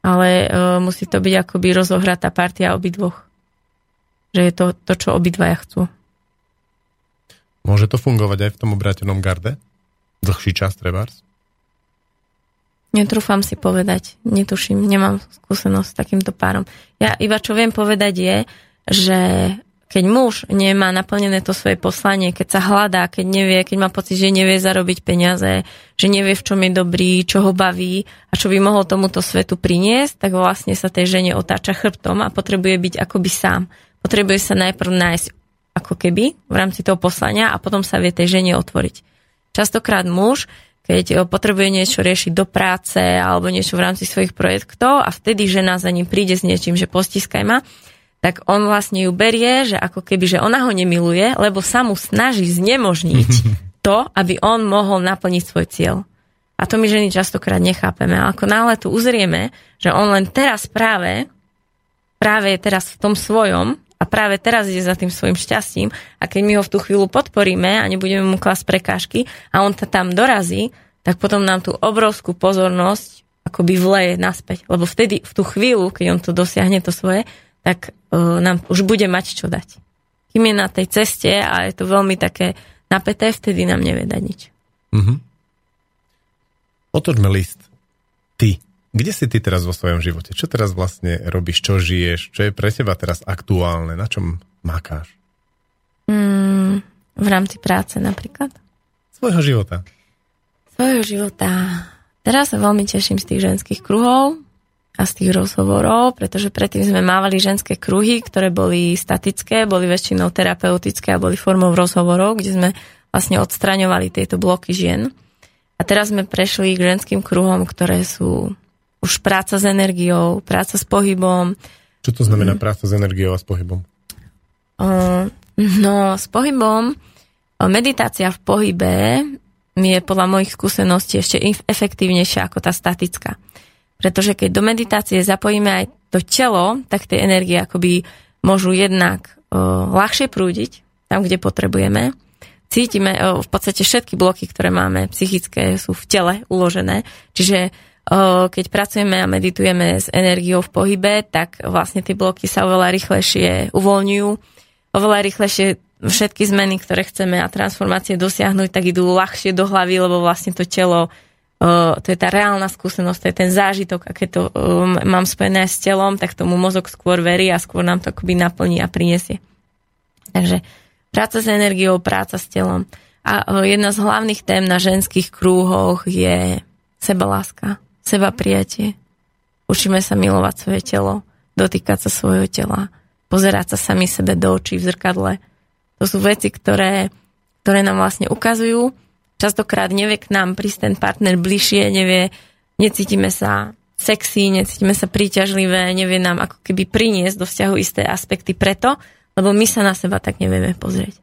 Ale e, musí to byť akoby rozohratá partia obidvoch. Že je to to, čo obidvaja chcú. Môže to fungovať aj v tom obrátenom garde? Dlhší čas, trebárs? Netrúfam si povedať, netuším, nemám skúsenosť s takýmto párom. Ja iba čo viem povedať je, že keď muž nemá naplnené to svoje poslanie, keď sa hľadá, keď nevie, keď má pocit, že nevie zarobiť peniaze, že nevie, v čom je dobrý, čo ho baví a čo by mohol tomuto svetu priniesť, tak vlastne sa tej žene otáča chrbtom a potrebuje byť akoby sám. Potrebuje sa najprv nájsť ako keby v rámci toho poslania a potom sa vie tej žene otvoriť. Častokrát muž keď eh, potrebuje niečo riešiť do práce alebo niečo v rámci svojich projektov a vtedy žena za ním príde s niečím, že postiskaj ma, tak on vlastne ju berie, že ako keby, že ona ho nemiluje, lebo sa mu snaží znemožniť to, aby on mohol naplniť svoj cieľ. A to my ženy častokrát nechápeme. A ako náhle tu uzrieme, že on len teraz práve, práve je teraz v tom svojom a práve teraz ide za tým svojim šťastím a keď my ho v tú chvíľu podporíme a nebudeme mu klasť prekážky a on ta tam dorazí, tak potom nám tú obrovskú pozornosť akoby vleje naspäť. Lebo vtedy, v tú chvíľu, keď on to dosiahne to svoje, tak uh, nám už bude mať čo dať. Kým je na tej ceste a je to veľmi také napäté, vtedy nám nevie dať nič. Mm-hmm. Otočme list. Ty. Kde si ty teraz vo svojom živote? Čo teraz vlastne robíš? Čo žiješ? Čo je pre teba teraz aktuálne? Na čom mákáš? Mm, v rámci práce napríklad. Svojho života. Svojho života. Teraz sa veľmi teším z tých ženských kruhov a z tých rozhovorov, pretože predtým sme mávali ženské kruhy, ktoré boli statické, boli väčšinou terapeutické a boli formou rozhovorov, kde sme vlastne odstraňovali tieto bloky žien. A teraz sme prešli k ženským kruhom, ktoré sú už práca s energiou, práca s pohybom. Čo to znamená mm. práca s energiou a s pohybom? Uh, no, s pohybom, meditácia v pohybe je podľa mojich skúseností ešte efektívnejšia ako tá statická. Pretože keď do meditácie zapojíme aj to telo, tak tie energie akoby môžu jednak uh, ľahšie prúdiť tam, kde potrebujeme. Cítime uh, v podstate všetky bloky, ktoré máme psychické, sú v tele uložené. Čiže keď pracujeme a meditujeme s energiou v pohybe, tak vlastne tie bloky sa oveľa rýchlejšie uvoľňujú, oveľa rýchlejšie všetky zmeny, ktoré chceme a transformácie dosiahnuť, tak idú ľahšie do hlavy, lebo vlastne to telo, to je tá reálna skúsenosť, to je ten zážitok a keď to mám spojené s telom, tak tomu mozog skôr verí a skôr nám to akoby naplní a prinesie. Takže práca s energiou, práca s telom. A jedna z hlavných tém na ženských krúhoch je sebaláska seba prijatie. Učíme sa milovať svoje telo, dotýkať sa svojho tela, pozerať sa sami sebe do očí v zrkadle. To sú veci, ktoré, ktoré nám vlastne ukazujú. Častokrát nevie k nám prísť ten partner bližšie, nevie, necítime sa sexy, necítime sa príťažlivé, nevie nám ako keby priniesť do vzťahu isté aspekty preto, lebo my sa na seba tak nevieme pozrieť.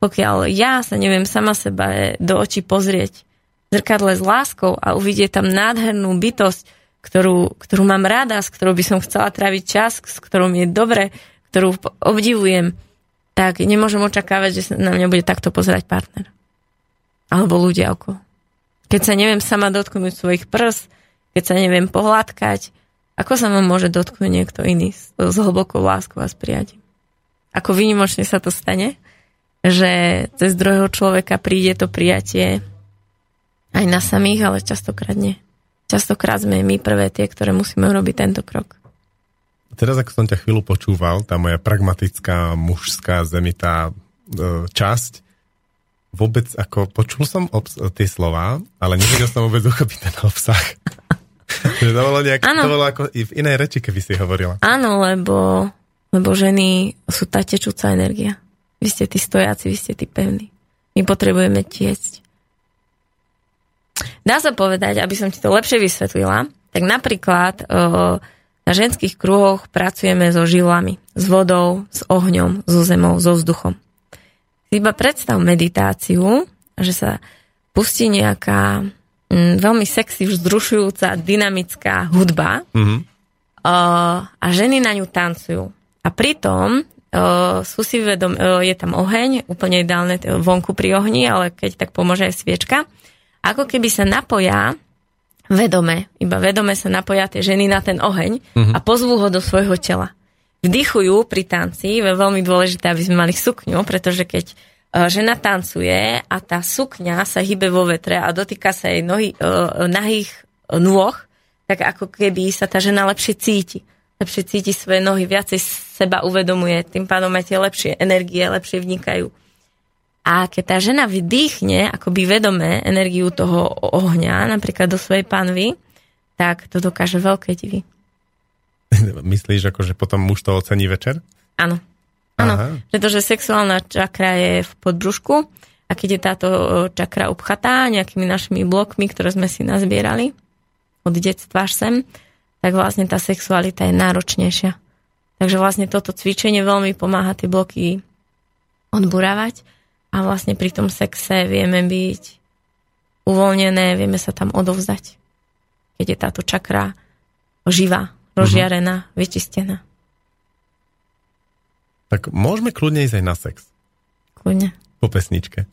Pokiaľ ja sa neviem sama seba do očí pozrieť zrkadle s láskou a uvidie tam nádhernú bytosť, ktorú, ktorú mám rada, s ktorou by som chcela tráviť čas, s ktorou mi je dobre, ktorú obdivujem, tak nemôžem očakávať, že na mňa bude takto pozerať partner. Alebo ľudia okolo. Keď sa neviem sama dotknúť svojich prs, keď sa neviem pohľadkať, ako sa ma môže dotknúť niekto iný s, s hlbokou láskou a s prijatím? Ako výnimočne sa to stane, že cez druhého človeka príde to prijatie aj na samých, ale častokrát nie. Častokrát sme my prvé tie, ktoré musíme urobiť tento krok. teraz, ako som ťa chvíľu počúval, tá moja pragmatická, mužská, zemitá e, časť, vôbec ako, počul som obs- tie slova, ale nevedel som vôbec uchopiť ten obsah. to bolo, nejak, to bolo ako i v inej reči, keby si hovorila. Áno, lebo, lebo ženy sú tá tečúca energia. Vy ste tí stojáci, vy ste tí pevní. My potrebujeme tiecť. Dá sa povedať, aby som ti to lepšie vysvetlila, tak napríklad o, na ženských kruhoch pracujeme so žilami, s vodou, s ohňom, so zemou, so vzduchom iba predstav meditáciu, že sa pustí nejaká mm, veľmi sexy, vzrušujúca, dynamická hudba mm-hmm. uh, a ženy na ňu tancujú. A pritom uh, sú si vedom, uh, je tam oheň, úplne ideálne vonku pri ohni, ale keď tak pomôže aj sviečka. Ako keby sa napoja vedome, iba vedome sa napoja tie ženy na ten oheň mm-hmm. a pozvú ho do svojho tela vdychujú pri tanci, je veľmi dôležité, aby sme mali sukňu, pretože keď e, žena tancuje a tá sukňa sa hýbe vo vetre a dotýka sa jej nohy, uh, nahých nôh, tak ako keby sa tá žena lepšie cíti. Lepšie cíti svoje nohy, viacej seba uvedomuje, tým pádom tie lepšie energie lepšie vnikajú. A keď tá žena vydýchne, akoby vedome energiu toho ohňa, napríklad do svojej panvy, tak to dokáže veľké divy. Myslíš, ako, že potom muž to ocení večer? Áno. Áno, pretože sexuálna čakra je v podbrušku a keď je táto čakra obchatá nejakými našimi blokmi, ktoré sme si nazbierali od detstva až sem, tak vlastne tá sexualita je náročnejšia. Takže vlastne toto cvičenie veľmi pomáha tie bloky odburávať a vlastne pri tom sexe vieme byť uvoľnené, vieme sa tam odovzdať. Keď je táto čakra živá, rozžiarená, uh-huh. vyčistená. Tak môžeme kľudne ísť aj na sex. Kľudne. Po pesničke.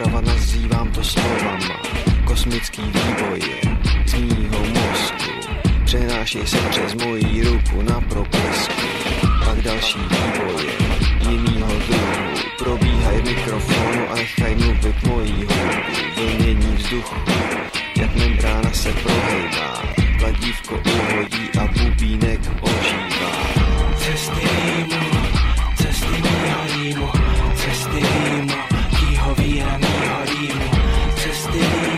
Doprava nazývám to slovama. Kosmický vývoje z mýho mozku Přenáší se přes moji ruku na proplisku Pak další vývoje jinýho druhu. Probíhaj mikrofonu a nechaj mluvit mojí hudbu. Vlnění vzduchu, jak membrána se prohejbá. Kladívko uhodí a bubínek ožívá. Cesty rýmu, cesty mýho rýmu, cesty rýmu, kýho víra mýho rýmu, cesty rýmu,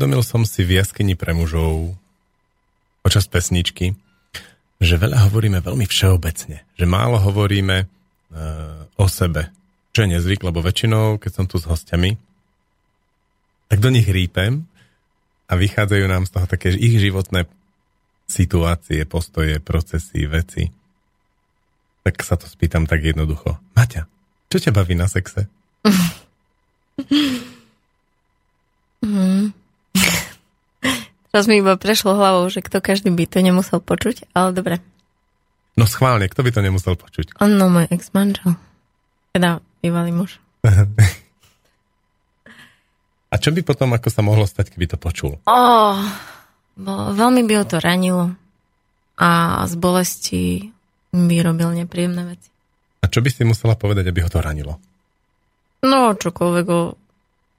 Uvedomil som si v jaskyni pre mužov počas pesničky, že veľa hovoríme veľmi všeobecne, že málo hovoríme e, o sebe, čo je nezvyk, lebo väčšinou, keď som tu s hostiami, tak do nich rýpem a vychádzajú nám z toho také ich životné situácie, postoje, procesy, veci. Tak sa to spýtam tak jednoducho. Maťa, čo ťa baví na sexe? Mm. Teraz mi iba prešlo hlavou, že kto každý by to nemusel počuť, ale dobre. No schválne, kto by to nemusel počuť? On no môj ex-manžel. Teda bývalý muž. A čo by potom, ako sa mohlo stať, keby to počul? Oh, bo veľmi by ho to ranilo a z bolesti by robil nepríjemné veci. A čo by si musela povedať, aby ho to ranilo? No, čokoľvek o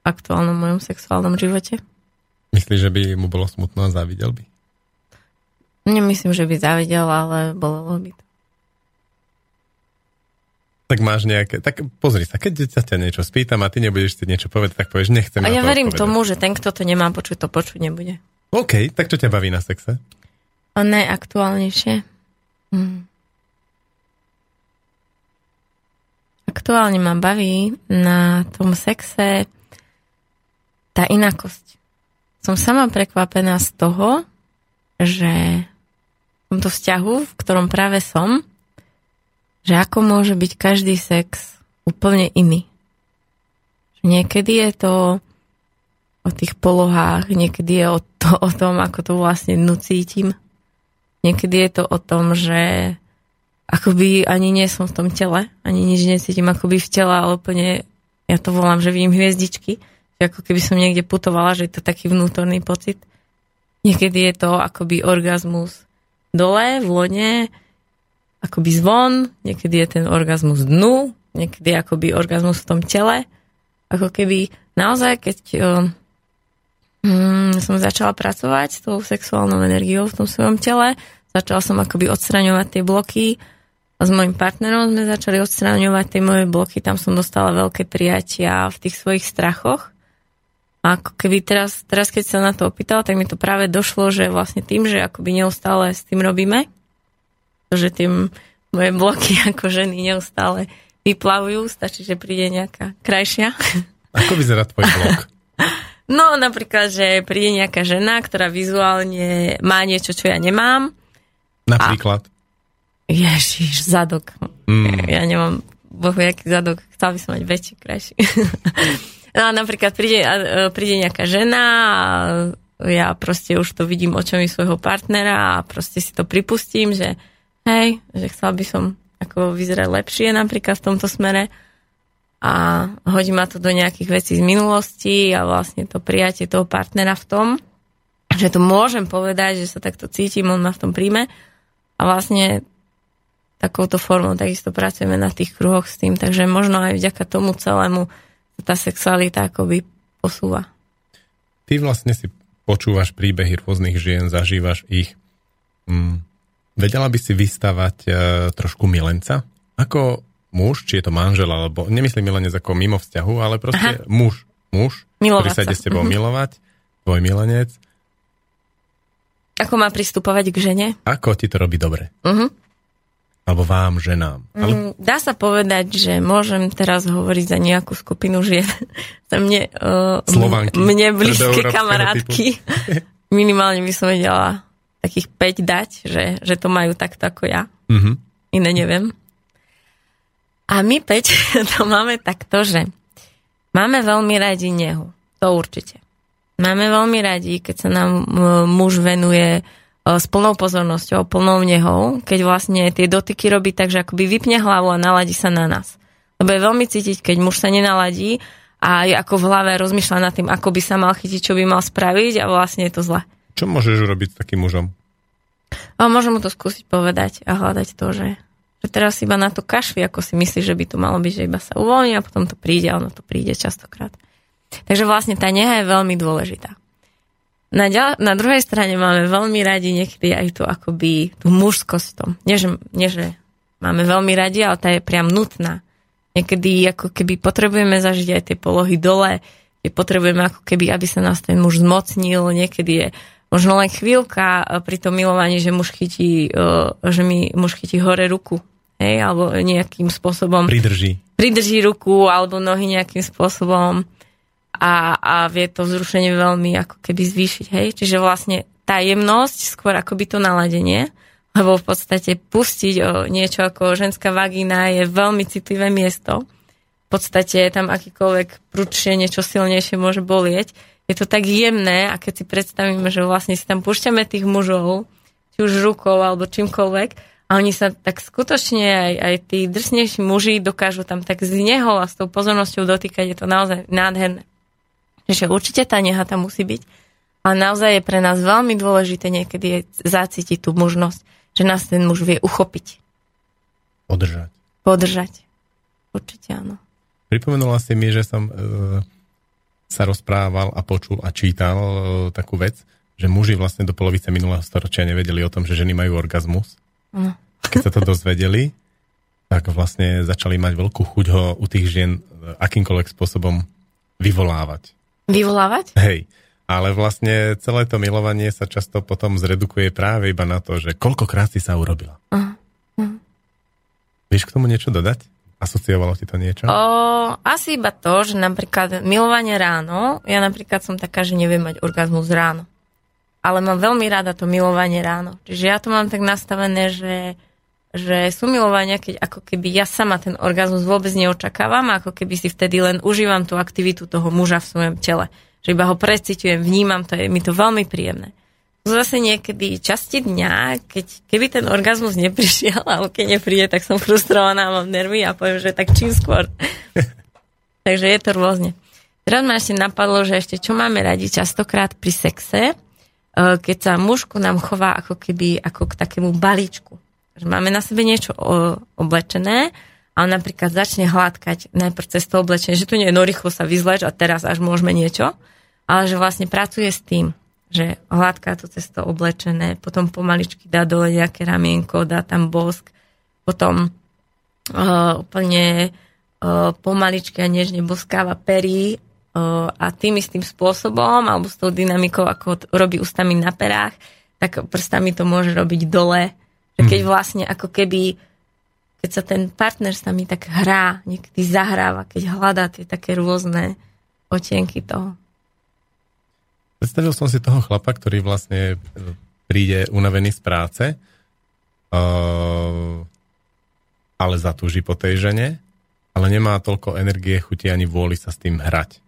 aktuálnom mojom sexuálnom živote. Myslíš, že by mu bolo smutno a závidel by? Nemyslím, že by závidel, ale bolelo by to. Tak máš nejaké... Tak pozri sa, keď sa ťa niečo spýtam a ty nebudeš si niečo povedať, tak povieš, nechcem A ja to verím odpovedať. tomu, že ten, kto to nemá počuť, to počuť nebude. OK, tak čo ťa baví na sexe? A najaktuálnejšie? Hm. Aktuálne ma baví na tom sexe tá inakosť. Som sama prekvapená z toho, že v tomto vzťahu, v ktorom práve som, že ako môže byť každý sex úplne iný. Niekedy je to o tých polohách, niekedy je o, to, o tom, ako to vlastne dnu. Niekedy je to o tom, že akoby ani nie som v tom tele, ani nič necítim akoby v tele, ale úplne, ja to volám, že vidím hviezdičky, ako keby som niekde putovala, že je to taký vnútorný pocit. Niekedy je to akoby orgazmus dole, v lone, akoby zvon, niekedy je ten orgazmus dnu, niekedy je akoby orgazmus v tom tele. Ako keby naozaj, keď um, som začala pracovať s tou sexuálnou energiou v tom svojom tele, začala som akoby odstraňovať tie bloky a s mojim partnerom sme začali odstraňovať tie moje bloky, tam som dostala veľké prijatia v tých svojich strachoch. A ako keby teraz, teraz, keď sa na to opýtala, tak mi to práve došlo, že vlastne tým, že akoby neustále s tým robíme, že tým moje bloky ako ženy neustále vyplavujú, stačí, že príde nejaká krajšia. Ako vyzerá tvoj blog? No napríklad, že príde nejaká žena, ktorá vizuálne má niečo, čo ja nemám. Napríklad? Ježiš, zadok. Mm. Ja nemám bohu, jaký zadok. Chcel by som mať väčší, krajší. No a napríklad príde, e, príde nejaká žena a ja proste už to vidím očami svojho partnera a proste si to pripustím, že hej, že chcel by som ako vyzerať lepšie napríklad v tomto smere. A hodí ma to do nejakých vecí z minulosti a vlastne to prijatie toho partnera v tom, že to môžem povedať, že sa takto cítim, on ma v tom príjme. A vlastne takouto formou takisto pracujeme na tých kruhoch s tým, takže možno aj vďaka tomu celému tá sexualita akoby posúva. Ty vlastne si počúvaš príbehy rôznych žien, zažívaš ich. Mm. vedela by si vystavať uh, trošku milenca? Ako muž, či je to manžel, alebo nemyslím milenec ako mimo vzťahu, ale proste Aha. muž, muž, Milovať ktorý sa ide s tebou Mhm. milovať, tvoj milenec, Ako má pristupovať k žene? ako ti to robí dobre? Mhm. Alebo vám, ženám. Ale Mm, Dá sa povedať, že môžem teraz hovoriť za nejakú skupinu žien. Za mne, uh, Slovanky. mne blízke kamarátky. Minimálne by som vedela takých 5 dať, že, že to majú takto ako ja. Mhm. Iné neviem. A my 5 to máme takto, že máme veľmi radi nehu. To určite. Máme veľmi radi, keď sa nám muž venuje e, s plnou pozornosťou, plnou nehou, keď vlastne tie dotyky robí tak, že akoby vypne hlavu a naladí sa na nás. Lebo je veľmi cítiť, keď muž sa nenaladí a je ako v hlave rozmýšľa nad tým, ako by sa mal chytiť, čo by mal spraviť a vlastne je to zle. čo môžeš urobiť s takým mužom? A môžem mu to skúsiť povedať a hľadať to, že, že teraz iba na to kašli, ako si myslí, že by to malo byť, že iba sa uvoľní a potom to príde a ono to príde častokrát. Takže vlastne tá neha je veľmi dôležitá. Na, ďal, na druhej strane máme veľmi radi niekedy aj tú akoby tú mužskosť tom. Nie že, nie, že máme veľmi radi, ale tá je priam nutná. Niekedy ako keby potrebujeme zažiť aj tie polohy dole, kde potrebujeme ako keby, aby sa nás ten muž zmocnil, niekedy je možno len chvíľka e, pri tom milovaní, že muž chytí, e, že mi muž chytí hore ruku, hej, alebo nejakým spôsobom Pridrží. pridrží ruku alebo nohy nejakým spôsobom a, a vie to vzrušenie veľmi ako keby zvýšiť, hej. Čiže vlastne tá jemnosť, skôr akoby to naladenie, lebo v podstate pustiť o niečo ako ženská vagína je veľmi citlivé miesto. V podstate tam akýkoľvek prúčie, niečo silnejšie môže bolieť. Je to tak jemné a keď si predstavíme, že vlastne si tam púšťame tých mužov, či už rukou alebo čímkoľvek, a oni sa tak skutočne aj, aj tí drsnejší muži dokážu tam tak z neho a s tou pozornosťou dotýkať, je to naozaj nádherné. Čiže určite tá neha tam musí byť. A naozaj je pre nás veľmi dôležité niekedy je zacítiť tú možnosť, že nás ten muž vie uchopiť, Podržať. podržať. Určite áno. Pripomenula si mi, že som e, sa rozprával a počul a čítal e, takú vec, že muži vlastne do polovice minulého storočia nevedeli o tom, že ženy majú orgazmus. Áno. Keď sa to dozvedeli, tak vlastne začali mať veľkú chuť ho u tých žien e, akýmkoľvek spôsobom vyvolávať. Vyvolávať? Hej. Ale vlastne celé to milovanie sa často potom zredukuje práve iba na to, že koľkokrát si sa urobila. Aha. Vieš k tomu niečo dodať? Asociovalo ti to niečo? O, asi iba to, že napríklad milovanie ráno, ja napríklad som taká, že neviem mať orgazmus ráno. Ale mám veľmi rada to milovanie ráno. Čiže ja to mám tak nastavené, že, že sú milovania, keď ako keby ja sama ten orgazmus vôbec neočakávam, a ako keby si vtedy len užívam tú aktivitu toho muža v svojom tele. Že iba ho precitujem, vnímam to, je mi to veľmi príjemné. Sú zase niekedy časti dňa, keď, keby ten orgazmus neprišiel, alebo keď nepríde, tak som frustrovaná, mám nervy a poviem, že tak čím skôr. Takže je to rôzne. Teraz ma ešte napadlo, že ešte čo máme radi častokrát pri sexe, e, keď sa mužku nám chová ako keby ako k takému balíčku. Že máme na sebe niečo o- oblečené a on napríklad začne hladkať najprv cez to oblečenie, že to nie no rýchlo sa vyzleč a teraz až môžeme niečo, ale že vlastne pracuje s tým, že hladká to cez to oblečené, potom pomaličky dá dole nejaké ramienko, dá tam bosk, potom uh, úplne uh, pomaličky a nežne boskáva pery a tým istým spôsobom, alebo s tou dynamikou, ako robí ústami na perách, tak prstami to môže robiť dole. Že keď vlastne ako keby keď sa ten partner s nami tak hrá, niekedy zahráva, keď hľadá tie také rôzne otienky toho. Predstavil som si toho chlapa, ktorý vlastne e, príde unavený z práce, uh, ale zatúži po tej žene, ale nemá toľko energie, chuti ani vôli sa s tým hrať.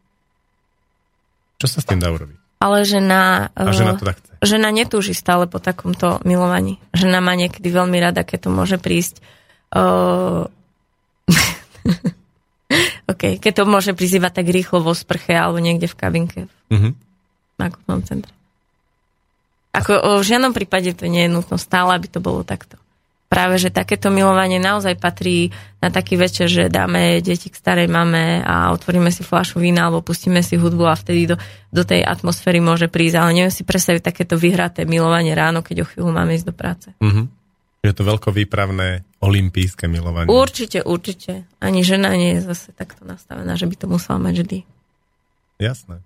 Čo sa s tým dá urobiť? Ale žena, A žena to tak chce. žena netúži stále po takomto milovaní. Žena má niekedy veľmi rada, keď to môže prísť uh, OK, keď to môže prísť iba tak rýchlo vo sprche alebo niekde v kabinke Mhm. v nákupnom centre. Ako v žiadnom prípade to nie je nutno stále, aby to bolo takto. Práve, že takéto milovanie naozaj patrí na taký večer, že dáme deti k starej mame a otvoríme si fľašu vína alebo pustíme si hudbu a vtedy do, do tej atmosféry môže prísť. Ale neviem si predstaviť takéto vyhraté milovanie ráno, keď o chvíľu máme ísť do práce. Mhm. Je to veľkovýpravné olimpijské milovanie. Určite, určite. Ani žena nie je zase takto nastavená, že by to musela mať vždy. Jasné.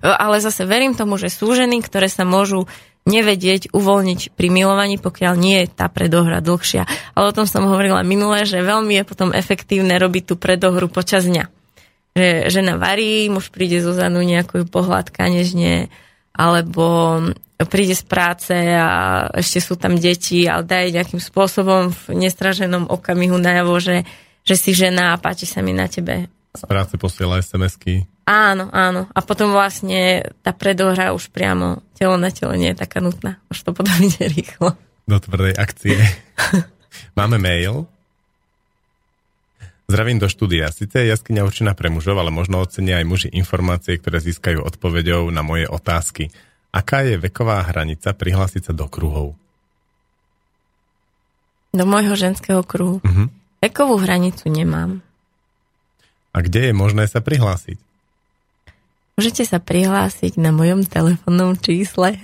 Ale zase verím tomu, že sú ženy, ktoré sa môžu nevedieť uvoľniť pri milovaní, pokiaľ nie je tá predohra dlhšia. Ale o tom som hovorila minule, že veľmi je potom efektívne robiť tú predohru počas dňa. Že žena varí, muž príde zo zadu nejakú pohľadka nežne, alebo príde z práce a ešte sú tam deti, ale daj nejakým spôsobom v nestraženom okamihu najavo, že, že si žena a páči sa mi na tebe. Z práce posiela SMS-ky. Áno, áno. A potom vlastne tá predohra už priamo telo na telo nie je taká nutná. Už to potom ide rýchlo. Do tvrdej akcie. Máme mail. Zdravím do štúdia. Sice je jaskyňa určená pre mužov, ale možno ocenia aj muži informácie, ktoré získajú odpovedou na moje otázky. Aká je veková hranica prihlásiť sa do kruhov? Do môjho ženského kruhu. Mhm. Vekovú hranicu nemám. A kde je možné sa prihlásiť? Môžete sa prihlásiť na mojom telefónnom čísle.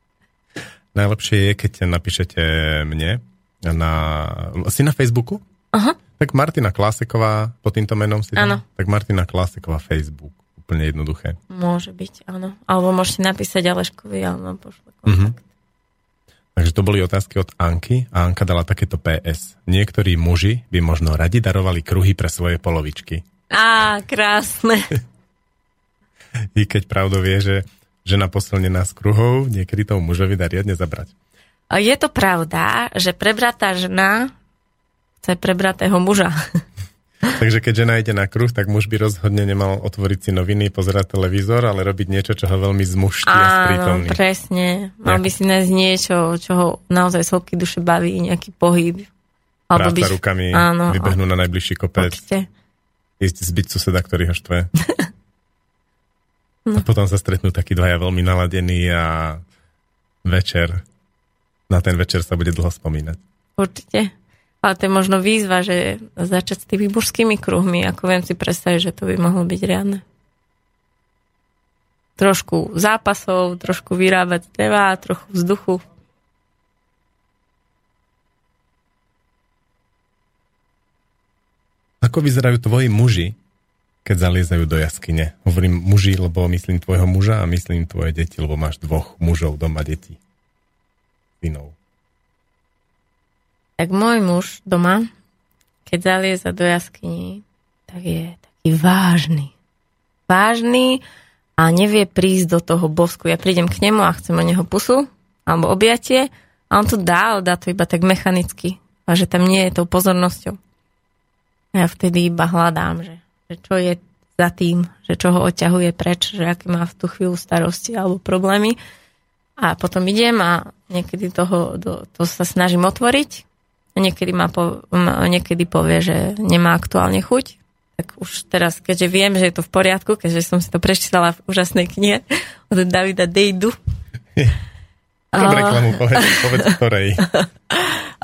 Najlepšie je, keď napíšete mne na... Si na Facebooku? Aha. Tak Martina Kláseková, pod týmto menom si? Áno. Tak Martina Kláseková Facebook. Úplne jednoduché. Môže byť, áno. Alebo môžete napísať Aleškovi, ale nám pošle kontakt. Takže to boli otázky od Anky a Anka dala takéto PS. Niektorí muži by možno radi darovali kruhy pre svoje polovičky. Á, krásne. I keď pravdou vie, že žena posilnená z kruhov niekedy tomu mužovi dá riadne zabrať. Je to pravda, že prebratá žena chce prebratého muža. Takže keď žena ide na kruh, tak muž by rozhodne nemal otvoriť si noviny, pozerať televízor, ale robiť niečo, čo ho veľmi zmuští a Áno, sprítomní. presne. Mal by si nájsť niečo, čo ho naozaj z hĺbky duše baví, nejaký pohyb. Práca rukami, áno, vybehnú na najbližší kopec, Určite. ísť zbyť suseda, ktorý ho štve. No. A potom sa stretnú takí dvaja veľmi naladení a večer, na ten večer sa bude dlho spomínať. Určite. Ale to je možno výzva, že začať s tými mužskými kruhmi, ako viem si predstaviť, že to by mohlo byť riadne. Trošku zápasov, trošku vyrábať dreva, trochu vzduchu. Ako vyzerajú tvoji muži, keď zaliezajú do jaskyne? Hovorím muži, lebo myslím tvojho muža a myslím tvoje deti, lebo máš dvoch mužov doma detí. Synov. Tak môj muž doma, keď zalieza do jaskyni, tak je taký vážny. Vážny a nevie prísť do toho bosku. Ja prídem k nemu a chcem o neho pusu alebo objatie a on to dá, ale dá to iba tak mechanicky. A že tam nie je tou pozornosťou. A ja vtedy iba hľadám, že, čo je za tým, že čo ho odťahuje preč, že aké má v tú chvíľu starosti alebo problémy. A potom idem a niekedy toho, do, to sa snažím otvoriť. Niekedy, ma po, niekedy povie, že nemá aktuálne chuť. Tak už teraz, keďže viem, že je to v poriadku, keďže som si to prečítala v úžasnej knihe od Davida Dejdu, Dobre, povedz, povedz ktorej.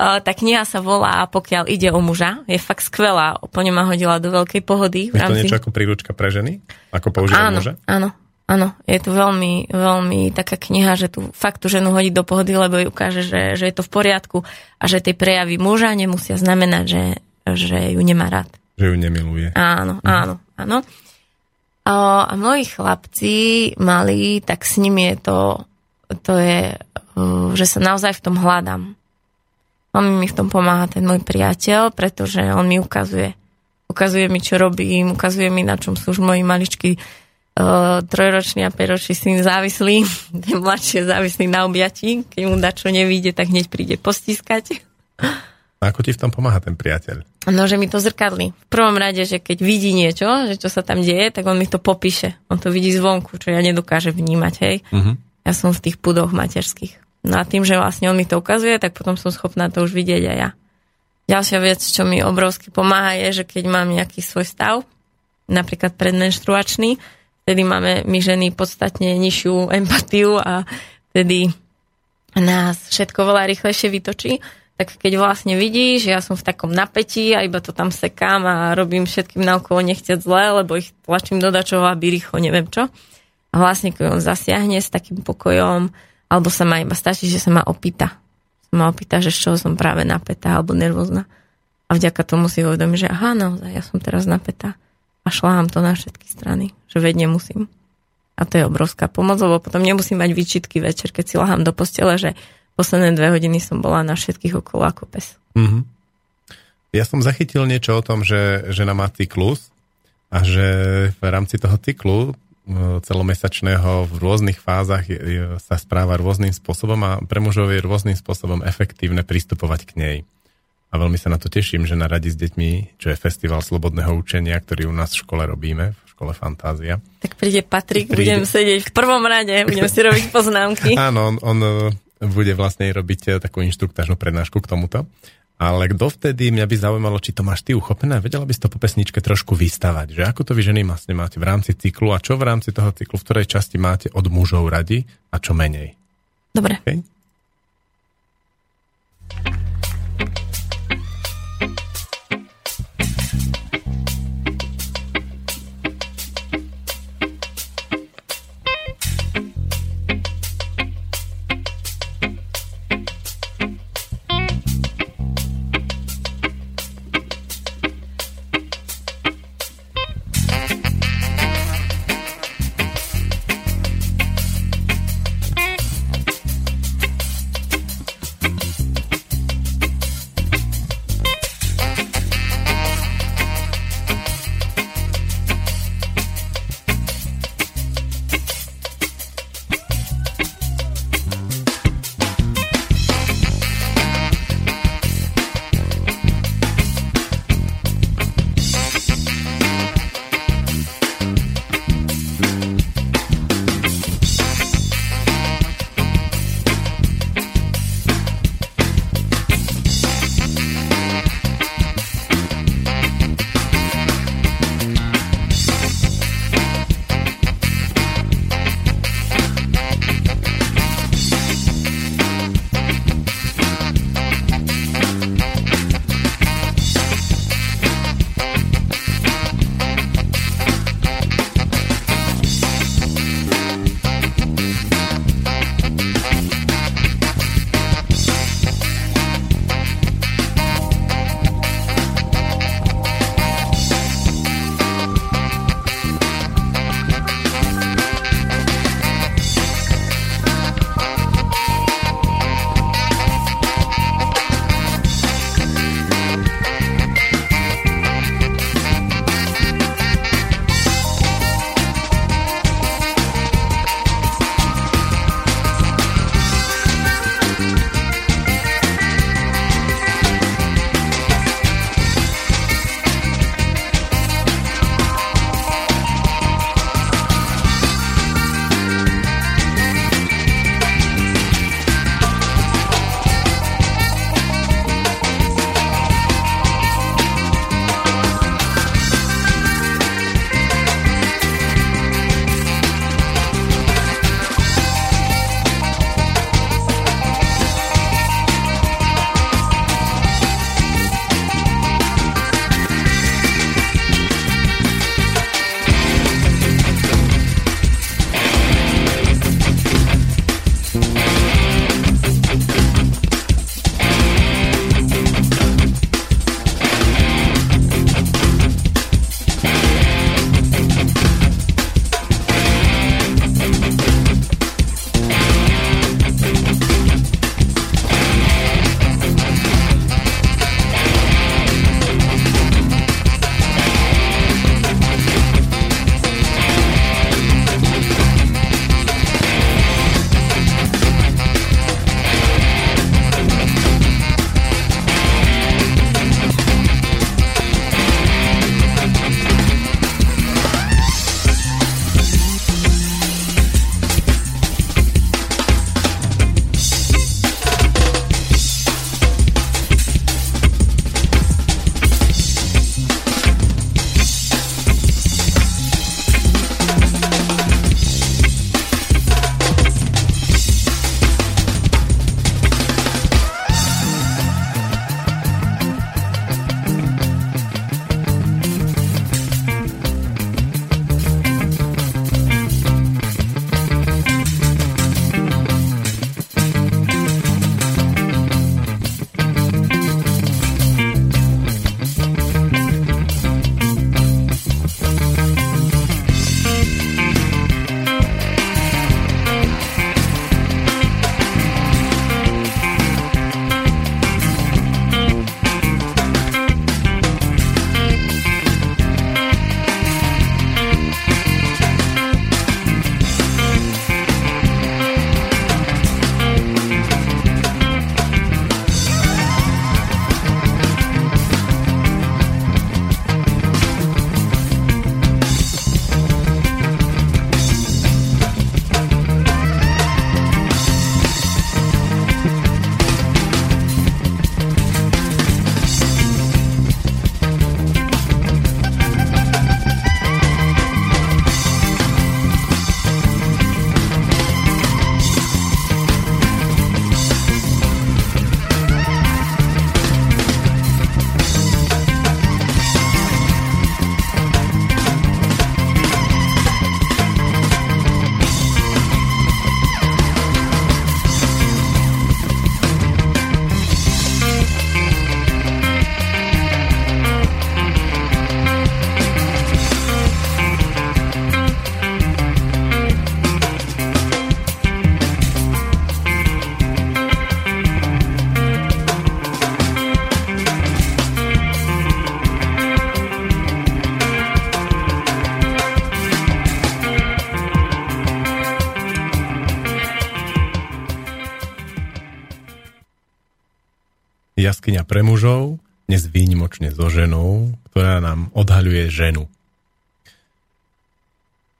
Uh, tá kniha sa volá Pokiaľ ide o muža. Je fakt skvelá. Úplne ma hodila do veľkej pohody. Je to rámci... niečo ako príručka pre ženy? Ako používať áno, muža? áno, áno. Je to veľmi, veľmi taká kniha, že tu fakt tú ženu hodí do pohody, lebo ju ukáže, že, že je to v poriadku a že tie prejavy muža nemusia znamenať, že, že ju nemá rád. Že ju nemiluje. Áno, áno, áno. A, a moji chlapci mali, tak s nimi je to, to je, uh, že sa naozaj v tom hľadám. On mi v tom pomáha ten môj priateľ, pretože on mi ukazuje. Ukazuje mi, čo robím, ukazuje mi, na čom sú už moji maličky uh, trojročný a päťročný syn závislí. Ten mladší je závislý na objatí. Keď mu dačo nevíde, tak hneď príde postískať. A ako ti v tom pomáha ten priateľ? No, že mi to zrkadlí. V prvom rade, že keď vidí niečo, že čo sa tam deje, tak on mi to popíše. On to vidí zvonku, čo ja nedokážem vnímať, hej. Uh-huh. Ja som v tých pudoch materských. No a tým, že vlastne on mi to ukazuje, tak potom som schopná to už vidieť aj ja. Ďalšia vec, čo mi obrovsky pomáha, je, že keď mám nejaký svoj stav, napríklad predmenštruačný, vtedy máme my ženy podstatne nižšiu empatiu a vtedy nás všetko veľa rýchlejšie vytočí, tak keď vlastne vidí, že ja som v takom napätí a iba to tam sekám a robím všetkým naokolo nechceť zle, lebo ich tlačím do dačoho, aby rýchlo neviem čo. Vlastne keď on zasiahne s takým pokojom, alebo sa ma iba stačí, že sa ma opýta. ma opýta, že z čoho som práve napätá alebo nervózna. A vďaka tomu si uvedomím, že aha, naozaj, ja som teraz napätá. A šláham to na všetky strany, že veď nemusím. A to je obrovská pomoc, lebo potom nemusím mať výčitky večer, keď si lahám do postele, že posledné dve hodiny som bola na všetkých okolo ako pes. Mm-hmm. Ja som zachytil niečo o tom, že žena má cyklus a že v rámci toho cyklu celomesačného v rôznych fázach sa správa rôznym spôsobom a pre mužov je rôznym spôsobom efektívne pristupovať k nej. A veľmi sa na to teším, že na Radi s deťmi, čo je festival slobodného učenia, ktorý u nás v škole robíme, v škole Fantázia. Tak príde Patrik, príde... budem sedieť v prvom rade, budem si robiť poznámky. Áno, on, on bude vlastne robiť takú inštruktážnu prednášku k tomuto. Ale dovtedy mňa by zaujímalo, či to máš ty uchopené. Vedela by si to po pesničke trošku vystavať, že ako to vy ženy vlastne máte v rámci cyklu a čo v rámci toho cyklu, v ktorej časti máte od mužov radi a čo menej. Dobre. Okay? Pre mužov, dnes výnimočne so ženou, ktorá nám odhaľuje ženu.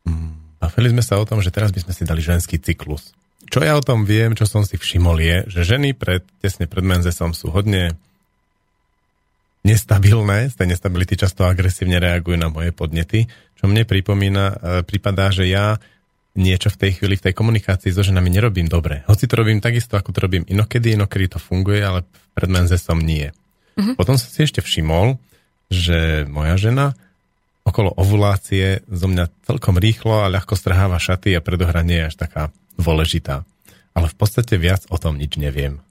Mm, bavili sme sa o tom, že teraz by sme si dali ženský cyklus. Čo ja o tom viem, čo som si všimol je, že ženy pred, tesne pred menzesom sú hodne nestabilné, z tej nestability často agresívne reagujú na moje podnety, čo mne pripomína, e, prípadá, že ja niečo v tej chvíli, v tej komunikácii so ženami nerobím dobre. Hoci to robím takisto, ako to robím inokedy, inokedy to funguje, ale pred menzesom nie. Uh-huh. Potom som si ešte všimol, že moja žena okolo ovulácie zo mňa celkom rýchlo a ľahko strháva šaty a predohra nie je až taká dôležitá. Ale v podstate viac o tom nič neviem.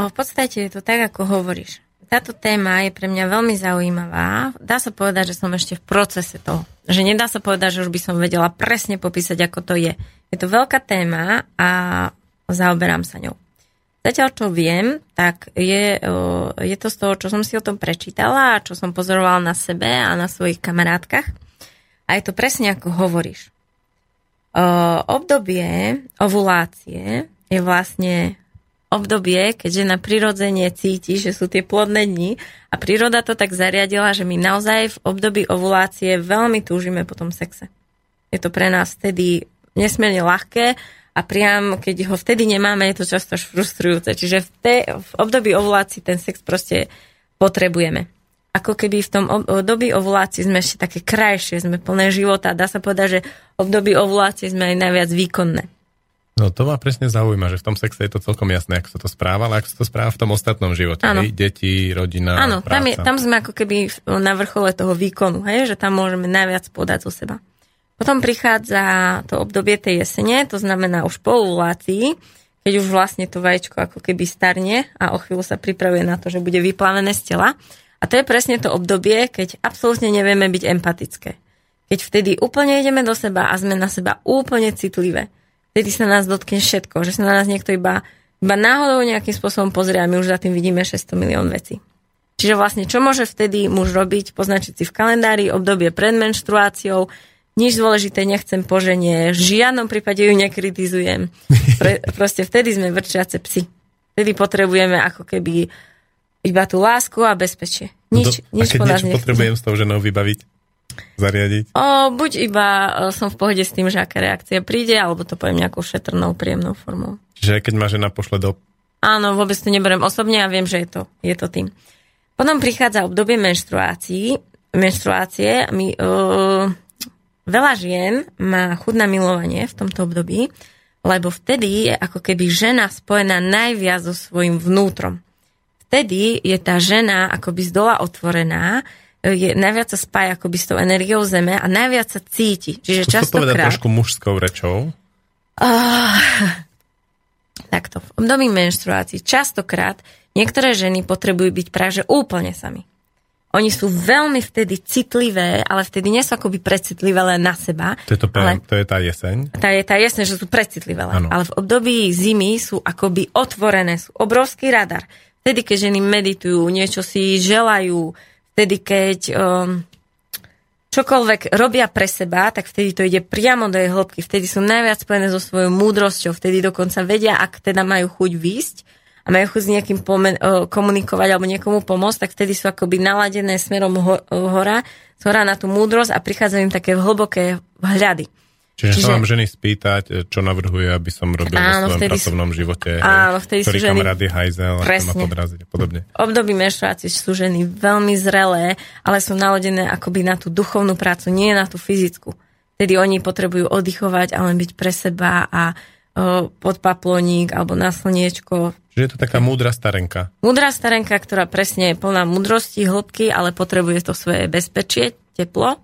V podstate je to tak, ako hovoríš. Táto téma je pre mňa veľmi zaujímavá. Dá sa povedať, že som ešte v procese toho. Že nedá sa povedať, že už by som vedela presne popísať, ako to je. Je to veľká téma a zaoberám sa ňou. Zatiaľ, čo viem, tak je, je to z toho, čo som si o tom prečítala a čo som pozorovala na sebe a na svojich kamarátkach. A je to presne ako hovoríš. Obdobie ovulácie je vlastne obdobie, keď žena prirodzene cíti, že sú tie plodné dni a príroda to tak zariadila, že my naozaj v období ovulácie veľmi túžime po tom sexe. Je to pre nás vtedy nesmierne ľahké a priam, keď ho vtedy nemáme, je to často frustrujúce. Čiže v, te, v období ovulácie ten sex proste potrebujeme. Ako keby v tom období ovulácie sme ešte také krajšie, sme plné života. Dá sa povedať, že v období ovulácie sme aj najviac výkonné. No to ma presne zaujíma, že v tom sexe je to celkom jasné, ako sa to správa, ale ako sa to správa v tom ostatnom živote. Áno. Hej? Deti, rodina, Áno, práca. tam, je, tam sme ako keby na vrchole toho výkonu, hej? že tam môžeme najviac podať zo seba. Potom prichádza to obdobie tej jesene, to znamená už po ovulácii, keď už vlastne to vajíčko ako keby starne a o chvíľu sa pripravuje na to, že bude vyplavené z tela. A to je presne to obdobie, keď absolútne nevieme byť empatické. Keď vtedy úplne ideme do seba a sme na seba úplne citlivé vtedy sa nás dotkne všetko, že sa na nás niekto iba, iba náhodou nejakým spôsobom pozrie a my už za tým vidíme 600 milión vecí. Čiže vlastne, čo môže vtedy muž robiť, poznačiť si v kalendári obdobie pred menštruáciou, nič dôležité nechcem po žene, v žiadnom prípade ju nekritizujem. Pre, proste vtedy sme vrčiace psi. Vtedy potrebujeme ako keby iba tú lásku a bezpečie. Nič, no, nič a keď niečo potrebujem s tou ženou vybaviť? Zariadiť? O, buď iba som v pohode s tým, že aká reakcia príde, alebo to poviem nejakou šetrnou, príjemnou formou. Čiže keď ma žena pošle do... Áno, vôbec to neberiem osobne a viem, že je to, je to tým. Potom prichádza obdobie menštruácií, menštruácie. My, uh, veľa žien má chud na milovanie v tomto období, lebo vtedy je ako keby žena spojená najviac so svojím vnútrom. Vtedy je tá žena akoby z dola otvorená, je, najviac sa spája akoby s tou energiou zeme a najviac sa cíti. Čiže Skús častokrát... povedať trošku mužskou rečou. Uh, takto. V období menštruácií častokrát niektoré ženy potrebujú byť práve úplne sami. Oni sú veľmi vtedy citlivé, ale vtedy nie sú akoby precitlivé len na seba. To je, to, ale, to je tá jeseň? Tá je tá jeseň, že sú precitlivé len. Ale v období zimy sú akoby otvorené, sú obrovský radar. Vtedy, keď ženy meditujú, niečo si želajú, vtedy, keď um, čokoľvek robia pre seba, tak vtedy to ide priamo do jej hĺbky. Vtedy sú najviac spojené so svojou múdrosťou. Vtedy dokonca vedia, ak teda majú chuť výsť a majú chuť s niekým pomen- komunikovať alebo niekomu pomôcť, tak vtedy sú akoby naladené smerom ho- hora, z hora na tú múdrosť a prichádzajú im také hlboké vhľady. Čiže, Čiže sa vám ženy spýtať, e, čo navrhuje, aby som robil áno, vo svojom pracovnom živote, áno, vtedy ktorý ženy, kamarát je hajzel, a ma podraziť a podobne. Období menštruácie sú ženy veľmi zrelé, ale sú naladené akoby na tú duchovnú prácu, nie na tú fyzickú. Tedy oni potrebujú oddychovať a len byť pre seba a o, pod paploník alebo na slniečko. Čiže je to taká múdra starenka. Múdra starenka, ktorá presne je plná múdrosti, hĺbky, ale potrebuje to svoje bezpečie, teplo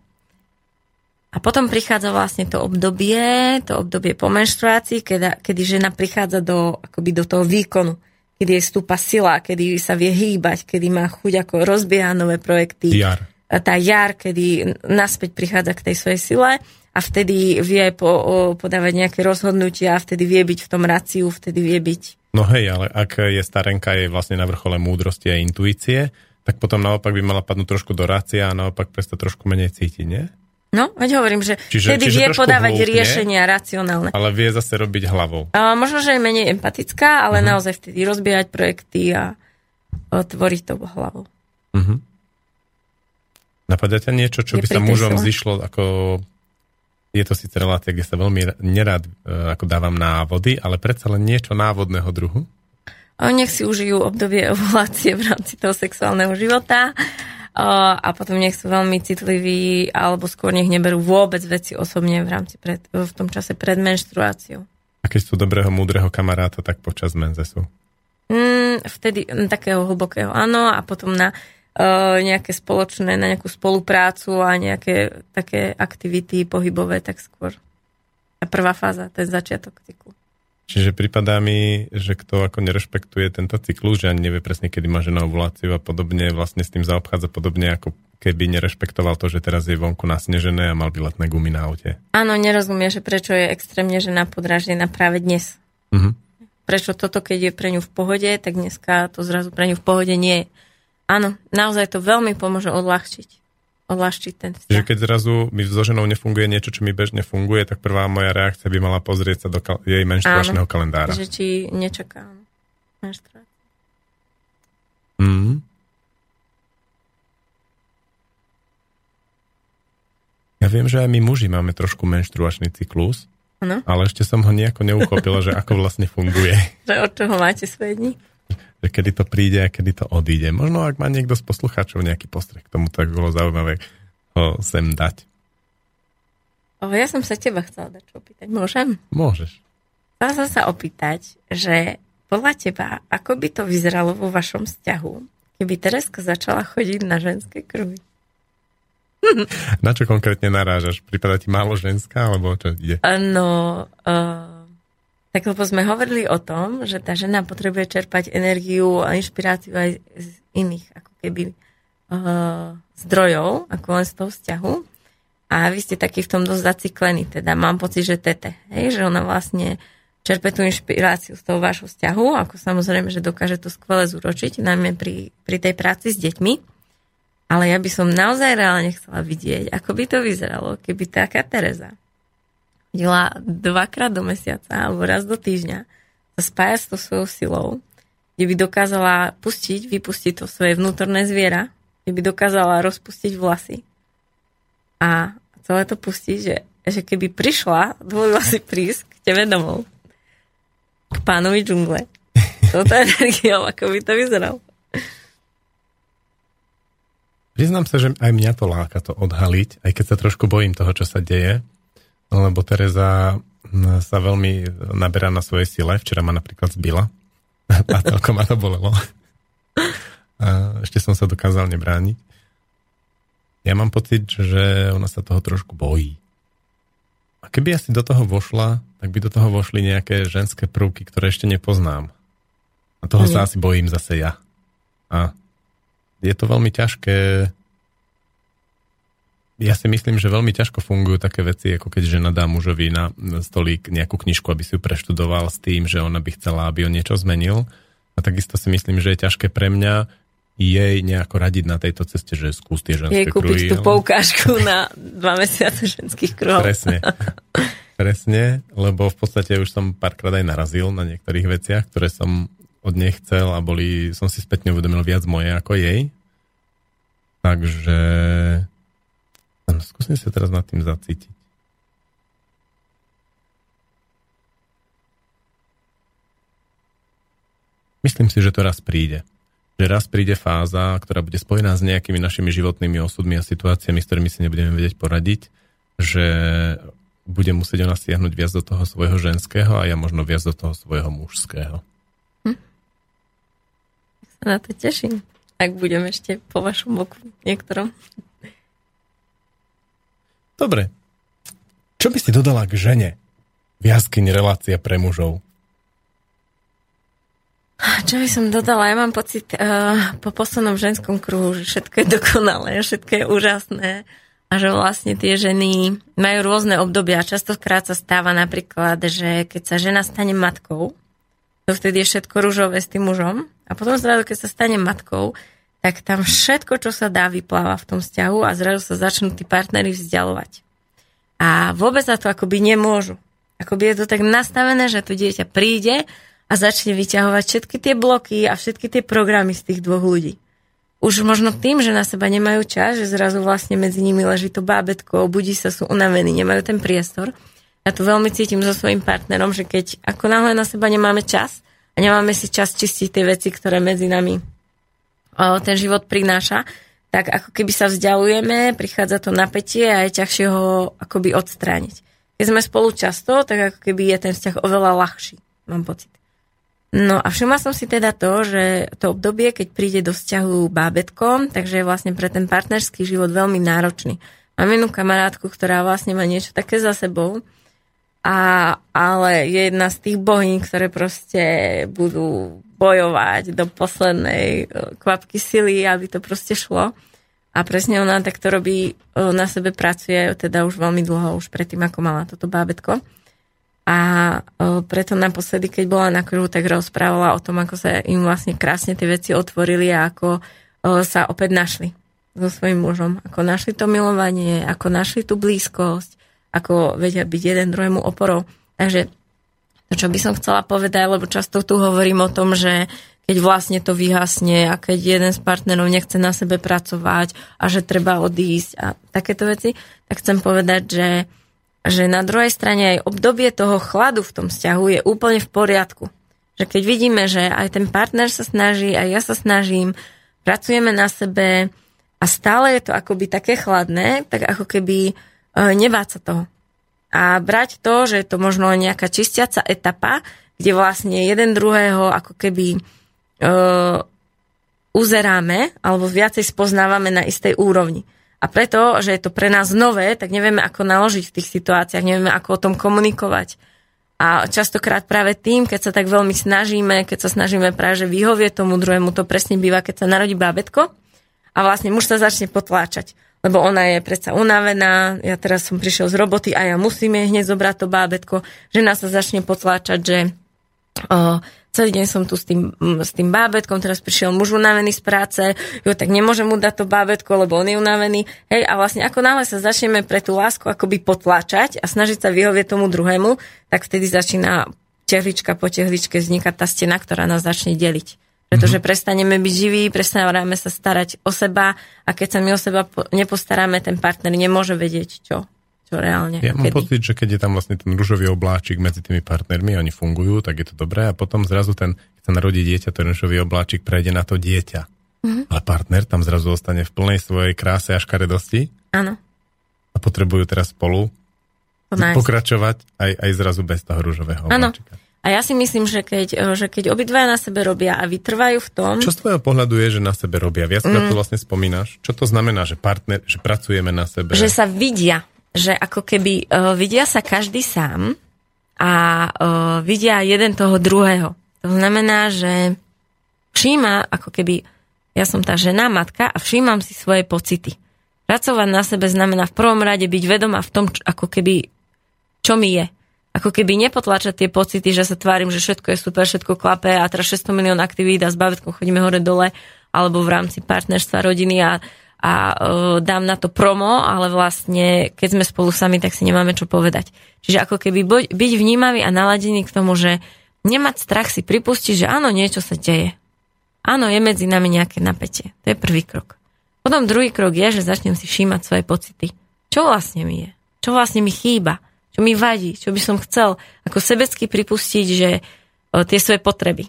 a potom prichádza vlastne to obdobie, to obdobie po menštruácii, kedy, kedy žena prichádza do, akoby do toho výkonu, kedy je stúpa sila, kedy sa vie hýbať, kedy má chuť ako rozbieha nové projekty. Jar. Tá jar, kedy naspäť prichádza k tej svojej sile a vtedy vie po, o, podávať nejaké rozhodnutia, vtedy vie byť v tom raciu, vtedy vie byť. No hej, ale ak je starenka je vlastne na vrchole múdrosti a intuície, tak potom naopak by mala padnúť trošku do rácia a naopak prestať trošku menej cítiť, nie? No, veď hovorím, že Čiže- vtedy čiže vie podávať hlúpne. riešenia racionálne. Ale vie zase robiť hlavou. A možno, že je menej empatická, ale Mhm. uh-huh. naozaj vtedy rozbiehať projekty a o, tvoriť to hlavou. Uh-huh. Napadá ťa niečo, čo Je by sa mužom zišlo ako... Je to síce relácia, kde sa veľmi nerád e, ako dávam návody, ale predsa len niečo návodného druhu. A nech si užijú obdobie ovulácie v rámci toho sexuálneho života a potom nech sú veľmi citliví alebo skôr nech neberú vôbec veci osobne v rámci pred, v tom čase pred menštruáciou. A keď sú dobrého, múdreho kamaráta, tak počas menze sú. Mm, vtedy mm, takého hlbokého áno a potom na uh, nejaké spoločné, na nejakú spoluprácu a nejaké také aktivity pohybové, tak skôr. A prvá fáza, je začiatok cyklu. Čiže pripadá mi, že kto ako nerešpektuje tento cyklus, že ani nevie presne, kedy má žena ovuláciu a podobne, vlastne s tým zaobchádza podobne, ako keby nerešpektoval to, že teraz je vonku nasnežené a mal by letné gumy na aute. Áno, nerozumie, že prečo je extrémne žena podráždená práve dnes. Mhm. Prečo toto, keď je pre ňu v pohode, tak dneska to zrazu pre ňu v pohode nie je. Áno, naozaj to veľmi pomôže odľahčiť. Odľahčiť ten vzťah. keď zrazu mi so ženou nefunguje niečo, čo mi bežne funguje, tak prvá moja reakcia by mala pozrieť sa do kal- jej menštruačného kalendára. Že či nečaká áno, menštruáciu. Mm. Ja viem, že aj my muži máme trošku menštruačný cyklus, Áno, ale ešte som ho nejako neuchopila, že ako vlastne funguje. že od čoho máte svoje dni? Že kedy to príde a kedy to odíde. Možno ak má niekto z poslucháčov nejaký postreh k tomu, tak bolo zaujímavé ho sem dať. O, ja som sa teba chcela dať opýtať. Môžem? Môžeš. Chcela som sa opýtať, že podľa teba, ako by to vyzeralo vo vašom vzťahu, keby Tereska začala chodiť na ženské kruhy? Na čo konkrétne narážaš? Prípada ti málo ženská, alebo čo ide? No, uh, tak lebo sme hovorili o tom, že tá žena potrebuje čerpať energiu a inšpiráciu aj z iných, ako keby uh, zdrojov, ako len z toho vzťahu. A vy ste taký v tom dosť zaciklení, teda mám pocit, že tete, hej, že ona vlastne čerpe tú inšpiráciu z toho vášho vzťahu, ako samozrejme, že dokáže to skvele zúročiť, najmä pri, pri tej práci s deťmi. Ale ja by som naozaj reálne chcela vidieť, ako by to vyzeralo, keby taká Tereza chodila dvakrát do mesiaca alebo raz do týždňa sa spája s tou svojou silou, kde by dokázala pustiť, vypustiť to svoje vnútorné zviera, kde by dokázala rozpustiť vlasy. A celé to pustiť, že, že keby prišla, dovolila si prísť k tebe domov, k pánovi džungle, touto energiou, ako by to vyzeralo. Priznám sa, že aj mňa to láka to odhaliť, aj keď sa trošku bojím toho, čo sa deje, lebo Tereza mm, sa veľmi naberá na svojej sile. Včera ma napríklad zbila a toľko ma to bolelo. A ešte som sa dokázal nebrániť. Ja mám pocit, že ona sa toho trošku bojí. A keby asi do toho vošla, tak by do toho vošli nejaké ženské prvky, ktoré ešte nepoznám. A toho Nie. sa asi bojím zase ja. A je to veľmi ťažké. Ja si myslím, že veľmi ťažko fungujú také veci, ako keď žena dá mužovi na stolík nejakú knižku, aby si ju preštudoval s tým, že ona by chcela, aby on niečo zmenil. A takisto si myslím, že je ťažké pre mňa jej nejako radiť na tejto ceste, že skús tie Jej ženské kúpiť kruhy. tú poukážku na dva mesiace ženských kruhov. Presne. Presne, lebo v podstate už som párkrát aj narazil na niektorých veciach, ktoré som od nej chcel a boli, som si spätne uvedomil viac moje ako jej. Takže hm, skúsim sa teraz nad tým zacítiť. Myslím si, že to raz príde. Že raz príde fáza, ktorá bude spojená s nejakými našimi životnými osudmi a situáciami, s ktorými si nebudeme vedieť poradiť, že bude musieť ona stiahnuť viac do toho svojho ženského a ja možno viac do toho svojho mužského. Sa na to teším. Ak budem ešte po vašom boku niektorom. Dobre. Čo by si dodala k žene? V jaskyni relácia pre mužov. Čo by som dodala? Ja mám pocit uh, po poslednom ženskom kruhu, že všetko je dokonalé, všetko je úžasné a že vlastne tie ženy majú rôzne obdobia. Častokrát sa stáva napríklad, že keď sa žena stane matkou, to vtedy je všetko rúžové s tým mužom a potom zrazu, keď sa stane matkou, tak tam všetko, čo sa dá, vypláva v tom vzťahu a zrazu sa začnú tí partnery vzdialovať. A vôbec za to akoby nemôžu. Akoby je to tak nastavené, že to dieťa príde a začne vyťahovať všetky tie bloky a všetky tie programy z tých dvoch ľudí. Už možno tým, že na seba nemajú čas, že zrazu vlastne medzi nimi leží to bábetko, budí sa, sú unavení, nemajú ten priestor. Ja tu veľmi cítim so svojím partnerom, že keď ako náhle na seba nemáme čas a nemáme si čas čistiť tie veci, ktoré medzi nami ten život prináša, tak ako keby sa vzdialujeme, prichádza to napätie a je ťažšie ho akoby odstrániť. Keď sme spolu často, tak ako keby je ten vzťah oveľa ľahší, mám pocit. No a všimla som si teda to, že to obdobie, keď príde do vzťahu bábetko, takže je vlastne pre ten partnerský život veľmi náročný. Mám jednu kamarátku, ktorá vlastne má niečo také za sebou, a, ale je jedna z tých bohyň, ktoré proste budú bojovať do poslednej e, kvapky sily, aby to proste šlo. A presne ona takto robí, e, na sebe pracuje teda už veľmi dlho, už predtým, ako mala toto bábetko. A o, preto naposledy, keď bola na kruhu, tak rozprávala o tom, ako sa im vlastne krásne tie veci otvorili a ako sa opäť našli so svojím mužom. Ako našli to milovanie, ako našli tú blízkosť, ako vedia byť jeden druhému oporou. Takže to, čo by som chcela povedať, lebo často tu hovorím o tom, že keď vlastne to vyhasne a keď jeden z partnerov nechce na sebe pracovať a že treba odísť a takéto veci, tak chcem povedať, že že na druhej strane aj obdobie toho chladu v tom vzťahu je úplne v poriadku. Že keď vidíme, že aj ten partner sa snaží, aj ja sa snažím, pracujeme na sebe a stále je to akoby také chladné, tak ako keby e, nebáť sa toho. A brať to, že je to možno nejaká čistiaca etapa, kde vlastne jeden druhého ako keby e, uzeráme alebo viacej spoznávame na istej úrovni. A preto, že je to pre nás nové, tak nevieme, ako naložiť v tých situáciách, nevieme, ako o tom komunikovať. A častokrát práve tým, keď sa tak veľmi snažíme, keď sa snažíme práve že vyhovieť tomu druhému, to presne býva, keď sa narodí bábetko a vlastne muž sa začne potláčať. Lebo ona je predsa unavená, ja teraz som prišiel z roboty a ja musím jej hneď zobrať to bábetko. Žena sa začne potláčať, že o, celý deň som tu s tým, s tým bábetkom, teraz prišiel muž unavený z práce, jo, tak nemôžem mu dať to bábetko, lebo on je unavený. Hej, a vlastne ako náhle sa začneme pre tú lásku akoby potláčať a snažiť sa vyhovieť tomu druhému, tak vtedy začína tehlička po tehličke vznikať tá stena, ktorá nás začne deliť. Pretože mm-hmm. prestaneme byť živí, prestaneme sa starať o seba a keď sa my o seba nepostaráme, ten partner nemôže vedieť, čo čo reálne. Ja mám pocit, že keď je tam vlastne ten rúžový obláčik medzi tými partnermi, oni fungujú, tak je to dobré a potom zrazu ten, keď sa narodí dieťa, ten rúžový obláčik prejde na to dieťa. Mm-hmm. A partner tam zrazu ostane v plnej svojej kráse a škaredosti. Áno. A potrebujú teraz spolu Nice. pokračovať aj, aj zrazu bez toho rúžového obláčika. A ja si myslím, že keď, e, že keď obidvaja na sebe robia a vytrvajú v tom... Čo z tvojho pohľadu je, že na sebe robia? Viac mm. to vlastne spomínaš. Čo to znamená, že partner, že pracujeme na sebe? Že sa vidia že ako keby uh, vidia sa každý sám a uh, vidia jeden toho druhého. To znamená, že všíma, ako keby ja som tá žena, matka a všímam si svoje pocity. Pracovať na sebe znamená v prvom rade byť vedomá v tom, čo, ako keby, čo mi je. Ako keby nepotlačať tie pocity, že sa tvárim, že všetko je super, všetko klape a teraz 600 milión aktivít a s bavitkou chodíme hore dole alebo v rámci partnerstva rodiny a a uh, dám na to promo, ale vlastne keď sme spolu sami, tak si nemáme čo povedať. Čiže ako keby bo- byť vnímavý a naladený k tomu, že nemať strach si pripustiť, že áno, niečo sa deje. Áno, je medzi nami nejaké napätie. To je prvý krok. Potom druhý krok je, že začnem si všímať svoje pocity. Čo vlastne mi je? Čo vlastne mi chýba? Čo mi vadí? Čo by som chcel ako sebecky pripustiť, že tie svoje potreby.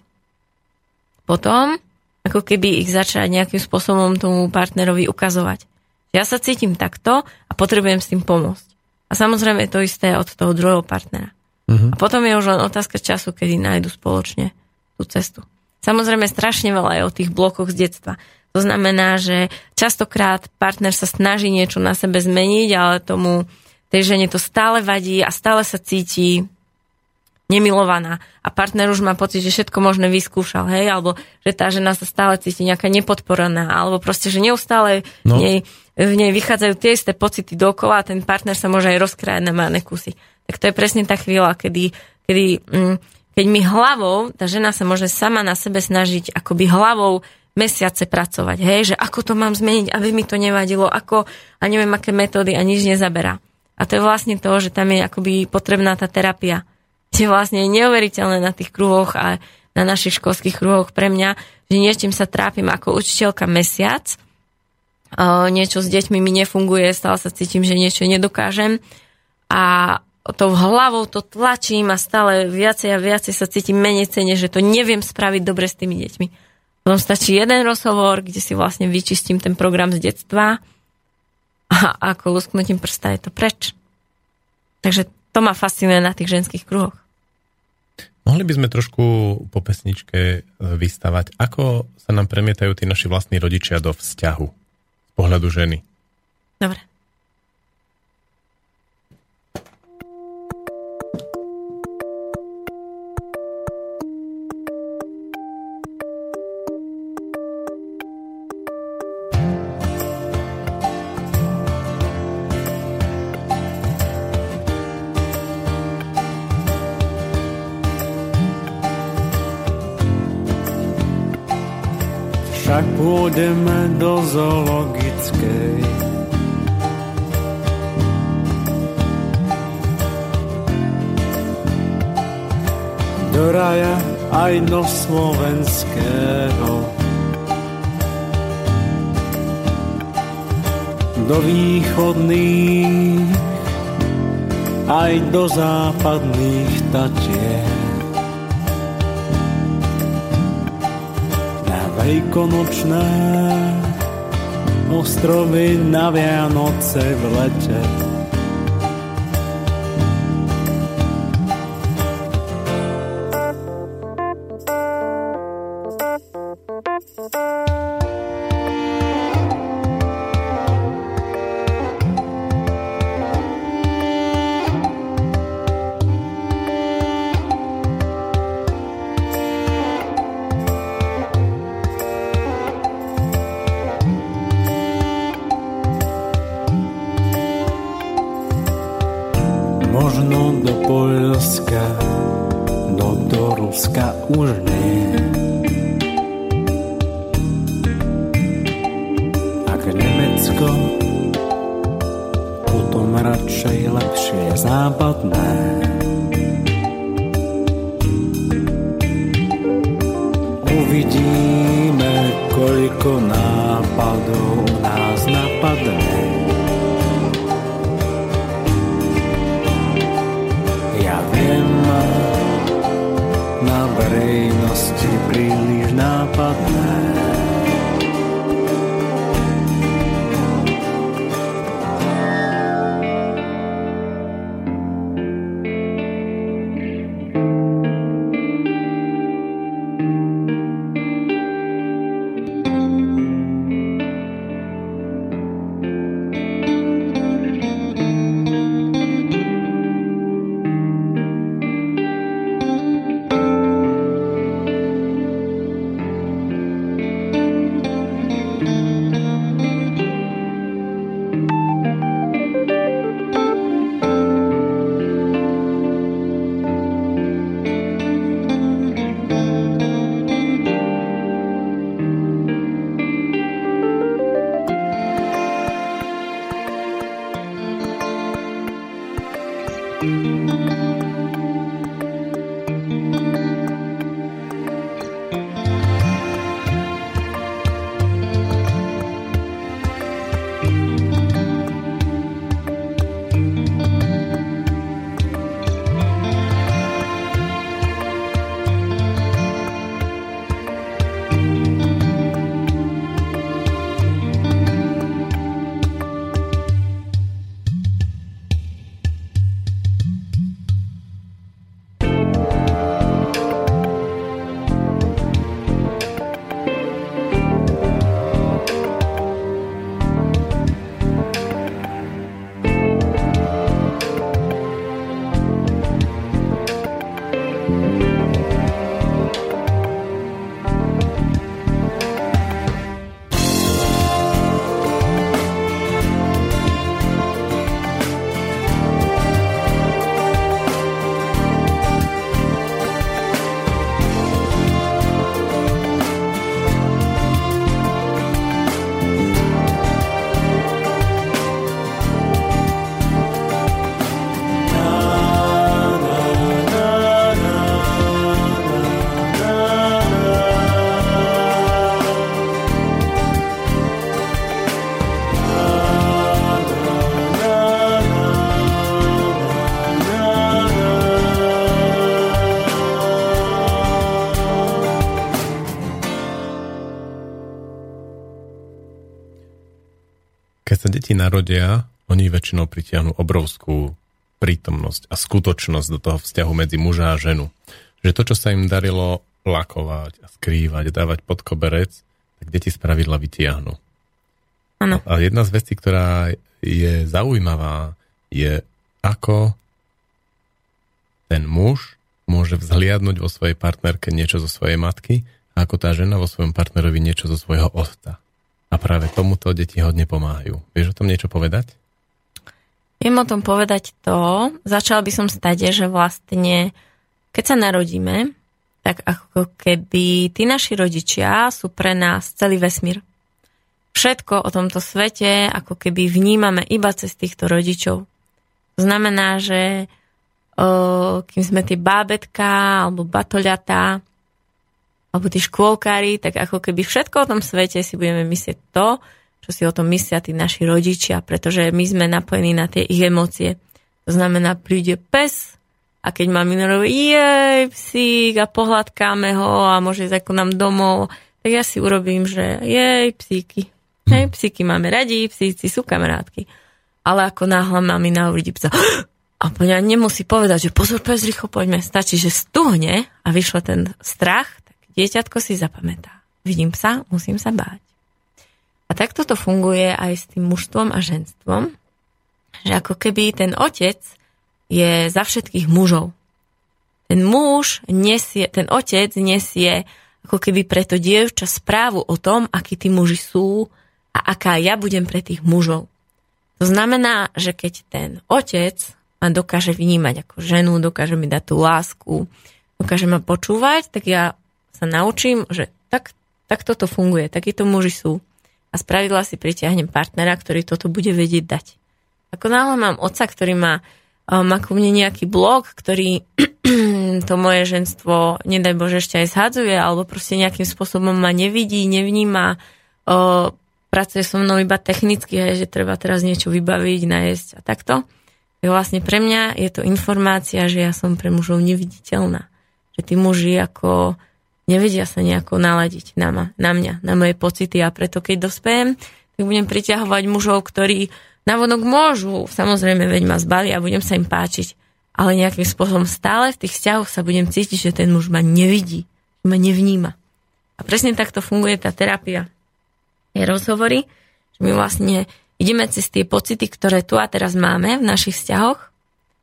Potom ako keby ich začať nejakým spôsobom tomu partnerovi ukazovať. Ja sa cítim takto a potrebujem s tým pomôcť. A samozrejme je to isté od toho druhého partnera. Uh-huh. A potom je už len otázka času, kedy nájdu spoločne tú cestu. Samozrejme strašne veľa je o tých blokoch z detstva. To znamená, že častokrát partner sa snaží niečo na sebe zmeniť, ale tomu tej žene to stále vadí a stále sa cíti nemilovaná a partner už má pocit, že všetko možné vyskúšal, hej, alebo že tá žena sa stále cíti nejaká nepodporená, alebo proste, že neustále no. v, nej, v nej vychádzajú tie isté pocity dokola a ten partner sa môže aj rozkrájať na malé kusy. Tak to je presne tá chvíľa, kedy, kedy mm, keď mi hlavou, tá žena sa môže sama na sebe snažiť akoby hlavou mesiace pracovať, hej, že ako to mám zmeniť, aby mi to nevadilo, ako a neviem aké metódy a nič nezaberá. A to je vlastne to, že tam je akoby potrebná tá terapia. Je vlastne neuveriteľné na tých kruhoch a na našich školských kruhoch pre mňa, že niečím sa trápim ako učiteľka mesiac, niečo s deťmi mi nefunguje, stále sa cítim, že niečo nedokážem a tou hlavou to tlačím a stále viacej a viacej sa cítim menej cene, že to neviem spraviť dobre s tými deťmi. Potom stačí jeden rozhovor, kde si vlastne vyčistím ten program z detstva a ako lusknutím prsta je to preč. Takže to ma fascinuje na tých ženských kruhoch. Mohli by sme trošku po pesničke e, vystavať, ako sa nám premietajú tí naši vlastní rodičia do vzťahu z pohľadu ženy. Dobre. Však pôjdeme do zoologickej. Do raja aj do slovenského. Do východných aj do západných tatier. Veľkonočné ostrovy na Vianoce v lete. Deti narodia, oni väčšinou pritiahnu obrovskú prítomnosť a skutočnosť do toho vzťahu medzi muža a ženu. Že to, čo sa im darilo lakovať a skrývať, dávať pod koberec, tak deti spravidla vytiahnu. Áno. A jedna z vecí, ktorá je zaujímavá, je ako ten muž môže vzhliadnúť vo svojej partnerke niečo zo svojej matky a ako tá žena vo svojom partnerovi niečo zo svojho otca. A práve tomuto deti hodne pomáhajú. Vieš o tom niečo povedať? Viem o tom povedať to. Začala by som stade, že vlastne, keď sa narodíme, tak ako keby tí naši rodičia sú pre nás celý vesmír. Všetko o tomto svete ako keby vnímame iba cez týchto rodičov. Znamená, že kým sme tie bábetka alebo batoľatá alebo tí škôlkári, tak ako keby všetko o tom svete si budeme myslieť to, čo si o tom myslia tí naši rodičia, pretože my sme napojení na tie ich emócie. To znamená, príde pes a keď má minorov, jej, psík a pohľadkáme ho a môže ísť ako nám domov, tak ja si urobím, že jej, psíky. Hej, psíky máme radi, psíci sú kamarátky. Ale ako náhle mamina uvidí psa, a poňa nemusí povedať, že pozor, pes, rýchlo poďme. Stačí, že stuhne a vyšlo ten strach, Dieťatko si zapamätá. Vidím psa, musím sa báť. A takto to funguje aj s tým mužstvom a ženstvom, že ako keby ten otec je za všetkých mužov. Ten muž nesie, ten otec nesie ako keby pre dievča správu o tom, akí tí muži sú a aká ja budem pre tých mužov. To znamená, že keď ten otec ma dokáže vnímať ako ženu, dokáže mi dať tú lásku, dokáže ma počúvať, tak ja sa naučím, že tak, tak toto funguje, takíto muži sú. A spravidla si pritiahnem partnera, ktorý toto bude vedieť dať. Ako náhle mám otca, ktorý má, e, má ku mne nejaký blog, ktorý to moje ženstvo, nedaj Bože, ešte aj zhadzuje, alebo proste nejakým spôsobom ma nevidí, nevníma, o, pracuje so mnou iba technicky, hej, že treba teraz niečo vybaviť, nájsť a takto. Tak vlastne pre mňa je to informácia, že ja som pre mužov neviditeľná. Že tí muži ako nevedia sa nejako naladiť na, ma, na mňa, na moje pocity a preto keď dospejem, tak budem priťahovať mužov, ktorí navonok môžu, samozrejme, veď ma zbali a budem sa im páčiť, ale nejakým spôsobom stále v tých vzťahoch sa budem cítiť, že ten muž ma nevidí, ma nevníma. A presne takto funguje tá terapia. Je rozhovory, že my vlastne ideme cez tie pocity, ktoré tu a teraz máme v našich vzťahoch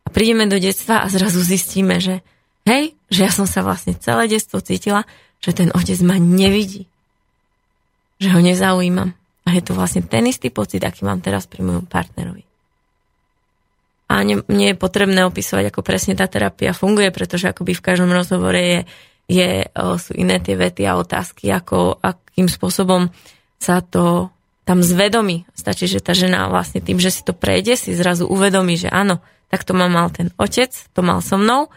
a prídeme do detstva a zrazu zistíme, že Hej, že ja som sa vlastne celé detstvo cítila, že ten otec ma nevidí. Že ho nezaujímam. A je to vlastne ten istý pocit, aký mám teraz pri mojom partnerovi. A nie, nie je potrebné opisovať, ako presne tá terapia funguje, pretože akoby v každom rozhovore je, je, sú iné tie vety a otázky, ako, akým spôsobom sa to tam zvedomí. Stačí, že tá žena vlastne tým, že si to prejde, si zrazu uvedomí, že áno, tak to ma mal ten otec, to mal so mnou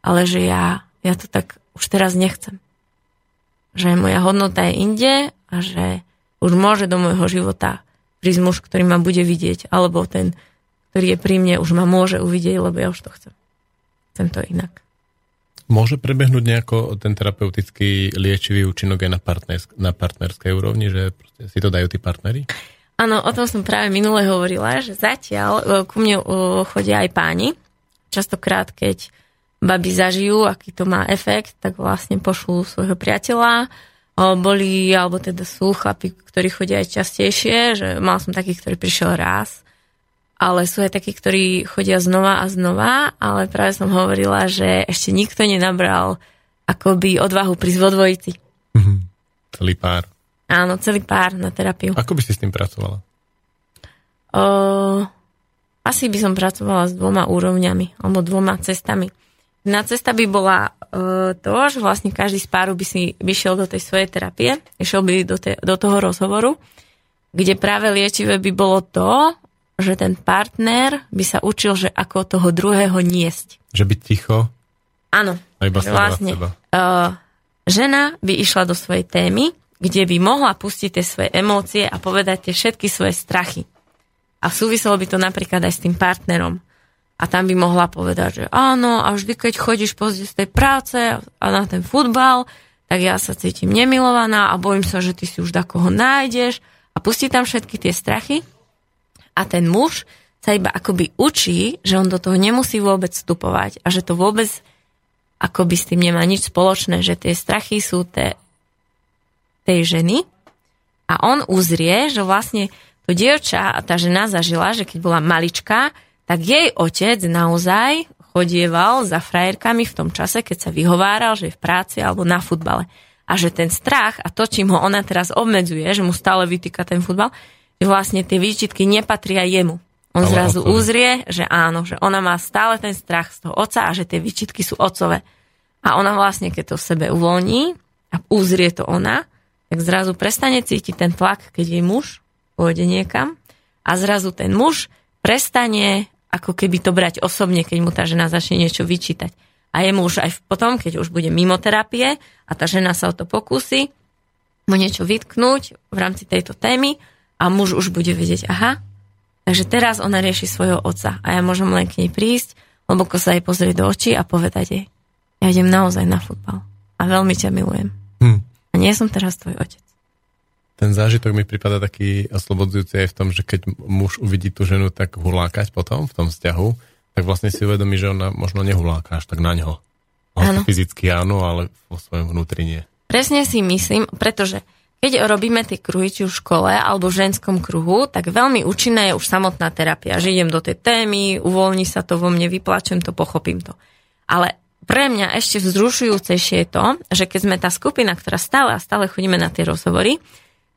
ale že ja, ja to tak už teraz nechcem. Že moja hodnota je inde a že už môže do môjho života prísť muž, ktorý ma bude vidieť, alebo ten, ktorý je pri mne, už ma môže uvidieť, lebo ja už to chcem. Chcem to inak. Môže prebehnúť nejako ten terapeutický liečivý účinok aj na, partnersk- na partnerskej úrovni, že si to dajú tí partnery? Áno, o tom som práve minule hovorila, že zatiaľ e, ku mne e, chodia aj páni. Častokrát, keď baby zažijú, aký to má efekt, tak vlastne pošlú svojho priateľa. Boli, alebo teda sú chlapi, ktorí chodia aj častejšie, že mal som takých, ktorý prišiel raz, ale sú aj takí, ktorí chodia znova a znova, ale práve som hovorila, že ešte nikto nenabral akoby odvahu pri zvodvojici. Mm-hmm. Celý pár. Áno, celý pár na terapiu. Ako by si s tým pracovala? O, asi by som pracovala s dvoma úrovňami, alebo dvoma cestami. Na cesta by bola uh, to, že vlastne každý z páru by si vyšiel do tej svojej terapie, išiel by do, te, do toho rozhovoru, kde práve liečivé by bolo to, že ten partner by sa učil, že ako toho druhého niesť. Že byť ticho? Áno. A iba vlastne, seba. Uh, žena by išla do svojej témy, kde by mohla pustiť tie svoje emócie a povedať tie všetky svoje strachy. A súviselo by to napríklad aj s tým partnerom a tam by mohla povedať, že áno, a vždy, keď chodíš pozrieť z tej práce a na ten futbal, tak ja sa cítim nemilovaná a bojím sa, že ty si už koho nájdeš. A pustí tam všetky tie strachy. A ten muž sa iba akoby učí, že on do toho nemusí vôbec vstupovať a že to vôbec akoby s tým nemá nič spoločné, že tie strachy sú te, tej ženy. A on uzrie, že vlastne to dievča a tá žena zažila, že keď bola maličká, tak jej otec naozaj chodieval za frajerkami v tom čase, keď sa vyhováral, že je v práci alebo na futbale. A že ten strach a to, čím ho ona teraz obmedzuje, že mu stále vytýka ten futbal, že vlastne tie výčitky nepatria jemu. On Ale zrazu otcovi. uzrie, že áno, že ona má stále ten strach z toho oca a že tie výčitky sú otcové. A ona vlastne, keď to v sebe uvoľní a uzrie to ona, tak zrazu prestane cítiť ten tlak, keď jej muž pôjde niekam a zrazu ten muž prestane ako keby to brať osobne, keď mu tá žena začne niečo vyčítať. A je mu už aj potom, keď už bude mimo terapie a tá žena sa o to pokusí, mu niečo vytknúť v rámci tejto témy a muž už bude vedieť, aha, takže teraz ona rieši svojho otca a ja môžem len k nej prísť, hlboko sa jej pozrieť do očí a povedať jej, ja idem naozaj na futbal a veľmi ťa milujem. Hm. A nie som teraz tvoj otec ten zážitok mi prípada taký oslobodzujúci aj v tom, že keď muž uvidí tú ženu tak hulákať potom v tom vzťahu, tak vlastne si uvedomí, že ona možno nehuláka až tak na ňo. Áno. Fyzicky áno, ale vo svojom vnútri nie. Presne si myslím, pretože keď robíme tie kruhy, či v škole alebo v ženskom kruhu, tak veľmi účinná je už samotná terapia. Že idem do tej témy, uvoľní sa to vo mne, vyplačem to, pochopím to. Ale pre mňa ešte vzrušujúcejšie je to, že keď sme tá skupina, ktorá stále a stále chodíme na tie rozhovory,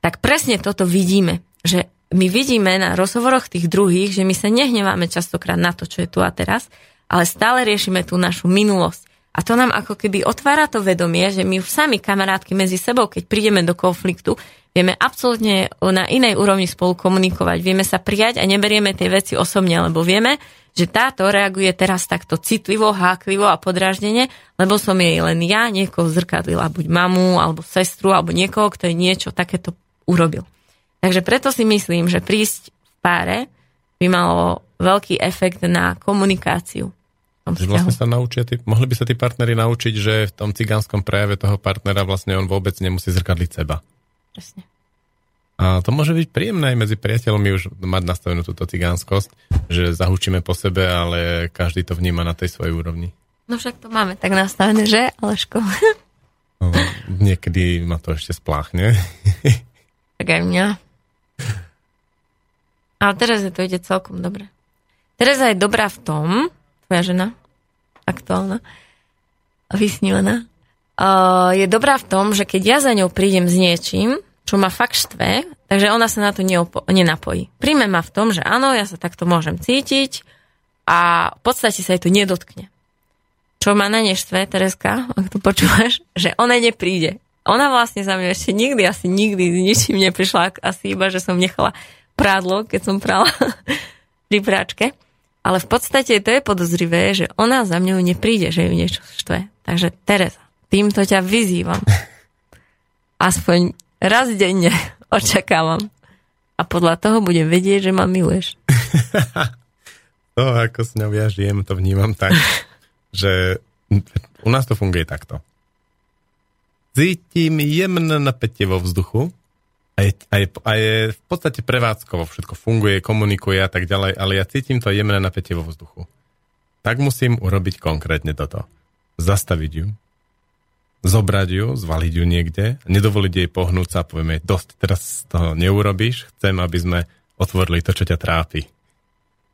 tak presne toto vidíme, že my vidíme na rozhovoroch tých druhých, že my sa nehneváme častokrát na to, čo je tu a teraz, ale stále riešime tú našu minulosť. A to nám ako keby otvára to vedomie, že my už sami kamarátky medzi sebou, keď prídeme do konfliktu, vieme absolútne na inej úrovni spolu komunikovať, vieme sa prijať a neberieme tie veci osobne, lebo vieme, že táto reaguje teraz takto citlivo, háklivo a podráždene, lebo som jej len ja niekoho zrkadlila, buď mamu, alebo sestru, alebo niekoho, kto je niečo takéto urobil. Takže preto si myslím, že prísť v páre by malo veľký efekt na komunikáciu. Že vlastne sa naučia, tí, mohli by sa tí partnery naučiť, že v tom cigánskom prejave toho partnera vlastne on vôbec nemusí zrkadliť seba. Presne. A to môže byť príjemné aj medzi priateľmi už mať nastavenú túto cigánskosť, že zahučíme po sebe, ale každý to vníma na tej svojej úrovni. No však to máme tak nastavené, že, Aleško? No, niekedy ma to ešte spláchne. Tak aj mňa. Ale teraz to ide celkom dobre. Tereza je dobrá v tom, tvoja žena, aktuálna, vysnívaná, uh, je dobrá v tom, že keď ja za ňou prídem s niečím, čo ma fakt štve, takže ona sa na to neopo- nenapojí. Príjme ma v tom, že áno, ja sa takto môžem cítiť a v podstate sa jej to nedotkne. Čo ma na ne štve, Tereska, ak to počúvaš, že ona nepríde ona vlastne za mňa ešte nikdy, asi nikdy s ničím neprišla, asi iba, že som nechala prádlo, keď som prala pri práčke. Ale v podstate to je podozrivé, že ona za mňou nepríde, že ju niečo štve. Takže Teresa, týmto ťa vyzývam. Aspoň raz denne očakávam. A podľa toho budem vedieť, že ma miluješ. to, ako s ňou ja žijem, to vnímam tak, že u nás to funguje takto cítim jemné napätie vo vzduchu a je, a, je, a je v podstate prevádzkovo, všetko funguje, komunikuje a tak ďalej, ale ja cítim to jemné napätie vo vzduchu. Tak musím urobiť konkrétne toto. Zastaviť ju, zobrať ju, zvaliť ju niekde, nedovoliť jej pohnúť sa a povieme, dosť, teraz to neurobíš, chcem, aby sme otvorili to, čo ťa trápi.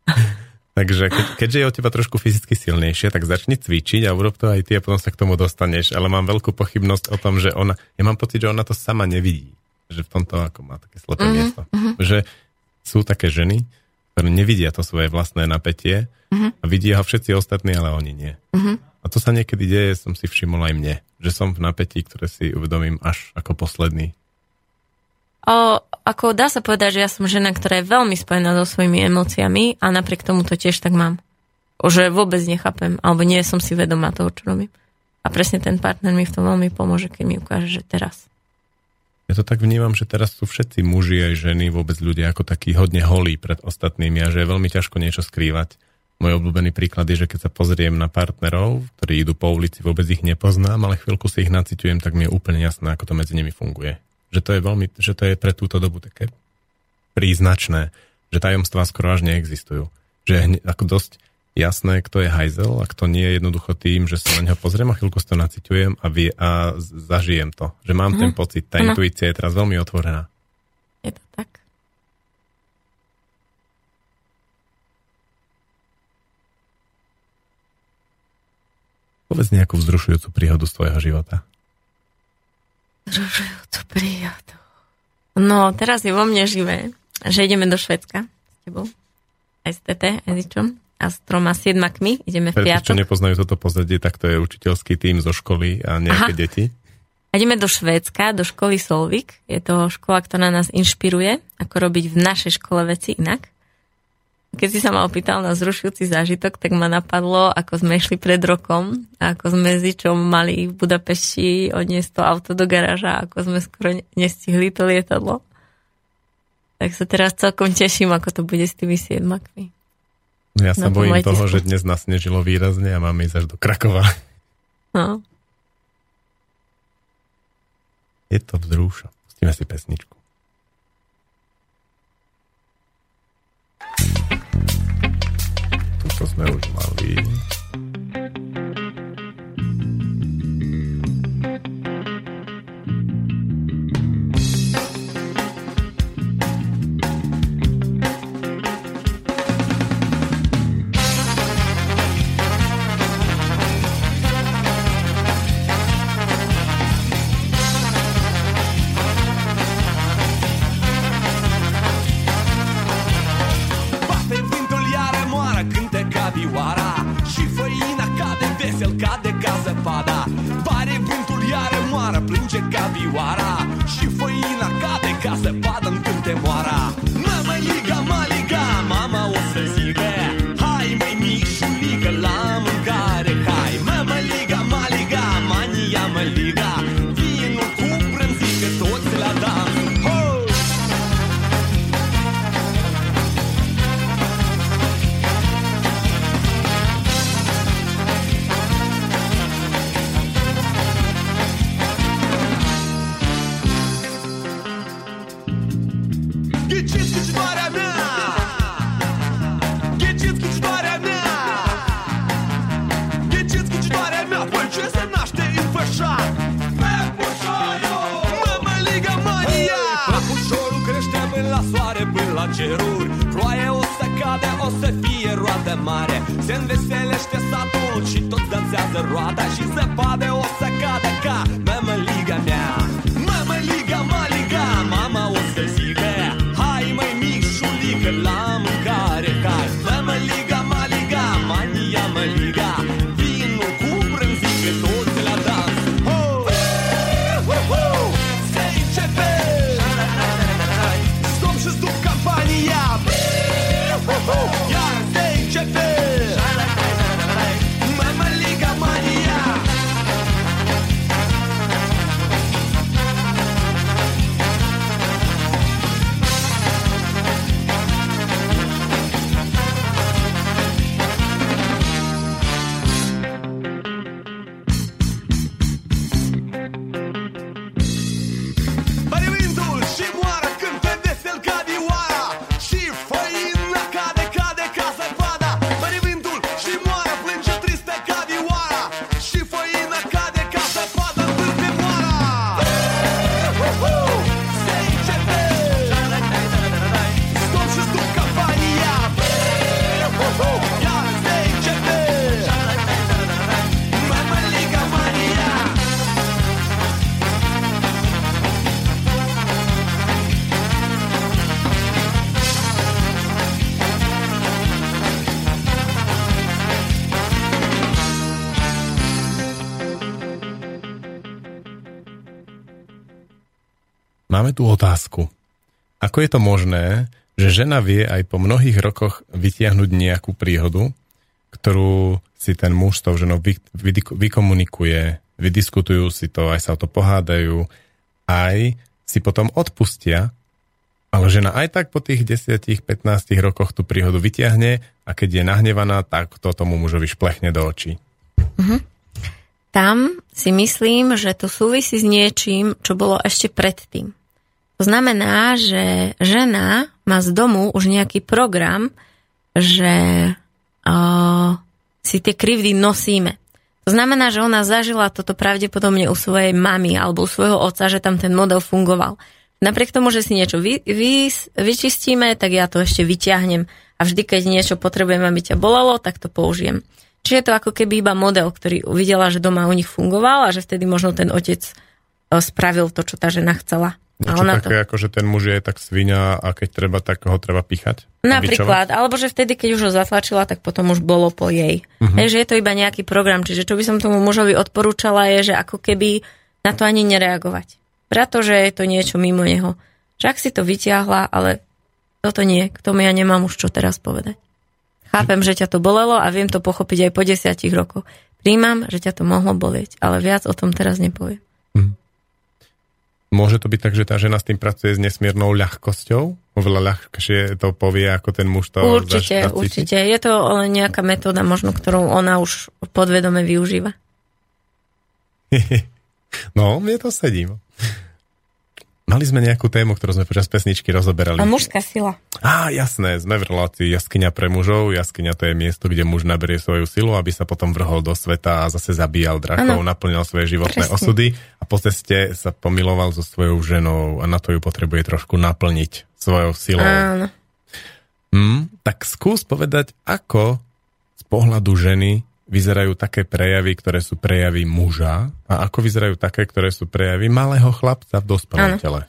Takže keď, keďže je od teba trošku fyzicky silnejšie, tak začni cvičiť a urob to aj ty a potom sa k tomu dostaneš. Ale mám veľkú pochybnosť o tom, že ona, ja mám pocit, že ona to sama nevidí. Že v tomto ako má také slepé uh-huh, miesto. Uh-huh. Že sú také ženy, ktoré nevidia to svoje vlastné napätie uh-huh. a vidia ho všetci ostatní, ale oni nie. Uh-huh. A to sa niekedy deje, som si všimol aj mne, že som v napätí, ktoré si uvedomím až ako posledný. O, ako dá sa povedať, že ja som žena, ktorá je veľmi spojená so svojimi emóciami a napriek tomu to tiež tak mám. Že vôbec nechápem, alebo nie som si vedomá toho, čo robím. A presne ten partner mi v tom veľmi pomôže, keď mi ukáže, že teraz. Ja to tak vnímam, že teraz sú všetci muži aj ženy, vôbec ľudia ako takí hodne holí pred ostatnými a že je veľmi ťažko niečo skrývať. Môj obľúbený príklad je, že keď sa pozriem na partnerov, ktorí idú po ulici, vôbec ich nepoznám, ale chvíľku si ich naciťujem, tak mi je úplne jasné, ako to medzi nimi funguje že to je veľmi, že to je pre túto dobu také príznačné. že tajomstvá skoro až neexistujú. Že je ako dosť jasné, kto je hajzel a kto nie je jednoducho tým, že sa na neho pozriem a chvíľku si to naciťujem a, vie, a zažijem to. Že mám Mhm. ten pocit, tá Áno. intuícia je teraz veľmi otvorená. Je to tak. Povedz nejakú vzrušujúcu príhodu z tvojho života. Zružujúcu príhodu. No, teraz je vo mne živé, že ideme do Švedska s tebou. Aj s Tete, aj s Ičom. A s troma siedmakmi ideme v Pre tých, čo piatok. nepoznajú toto pozadie, tak to je učiteľský tým zo školy a nejaké Aha. deti. A ideme do Švédska, do školy Solvik. Je to škola, ktorá nás inšpiruje, ako robiť v našej škole veci inak. Keď si sa ma opýtal na zrušujúci zážitok, tak ma napadlo, ako sme išli pred rokom, ako sme s Ičom mali v Budapešti odniesť to auto do garáža, ako sme skoro nestihli to lietadlo. Tak sa teraz celkom teším, ako to bude s tými siedmakmi. Ja sa tom bojím toho, letisku. že dnes nasnežilo výrazne a máme ísť až do Krakova. No. Je to vzrúša. Pustíme si pesničku. Tuto sme už mali. odioara Și făina cade ca zăpadă în când te moara. O să fie roadă mare. Se înveselește satul și tot dansează roada Și zăpadă o să cadă ca Máme tu otázku. Ako je to možné, že žena vie aj po mnohých rokoch vytiahnuť nejakú príhodu, ktorú si ten muž s tou ženou vy, vy, vykomunikuje, vydiskutujú si to, aj sa o to pohádajú, aj si potom odpustia, ale žena aj tak po tých 10-15 rokoch tú príhodu vytiahne a keď je nahnevaná, tak to tomu mužovi šplechne do očí. Tam si myslím, že to súvisí s niečím, čo bolo ešte predtým. To znamená, že žena má z domu už nejaký program, že uh, si tie krivdy nosíme. To znamená, že ona zažila toto pravdepodobne u svojej mamy alebo u svojho otca, že tam ten model fungoval. Napriek tomu, že si niečo vy, vy, vyčistíme, tak ja to ešte vyťahnem a vždy, keď niečo potrebujem, aby ťa bolelo, tak to použijem. Čiže je to ako keby iba model, ktorý uvidela, že doma u nich fungoval a že vtedy možno ten otec spravil to, čo tá žena chcela. A ona také, to... ako že ten muž je tak svinia a keď treba, tak ho treba píchať? Napríklad, alebo že vtedy, keď už ho zatlačila, tak potom už bolo po jej. Uh-huh. Hej, že je to iba nejaký program, čiže čo by som tomu mužovi odporúčala je, že ako keby na to ani nereagovať. Pretože je to niečo mimo neho. Že ak si to vyťahla, ale toto nie, k tomu ja nemám už čo teraz povedať. Chápem, že ťa to bolelo a viem to pochopiť aj po desiatich rokoch. Príjmam, že ťa to mohlo bolieť, ale viac o tom teraz nepoviem. Môže to byť tak, že tá žena s tým pracuje s nesmiernou ľahkosťou? Oveľa ľahšie to povie, ako ten muž to Určite, zaš, určite. Je to nejaká metóda, možno ktorú ona už podvedome využíva. no, mne to sedí. Mali sme nejakú tému, ktorú sme počas pesničky rozoberali. A mužská sila. Á, jasné, sme v relácii jaskyňa pre mužov. Jaskyňa to je miesto, kde muž naberie svoju silu, aby sa potom vrhol do sveta a zase zabíjal drakov, ano. naplňal svoje životné Presne. osudy a po ceste sa pomiloval so svojou ženou a na to ju potrebuje trošku naplniť svojou silou. Áno. Hm, tak skús povedať, ako z pohľadu ženy vyzerajú také prejavy, ktoré sú prejavy muža a ako vyzerajú také, ktoré sú prejavy malého chlapca v dospelom ano. tele?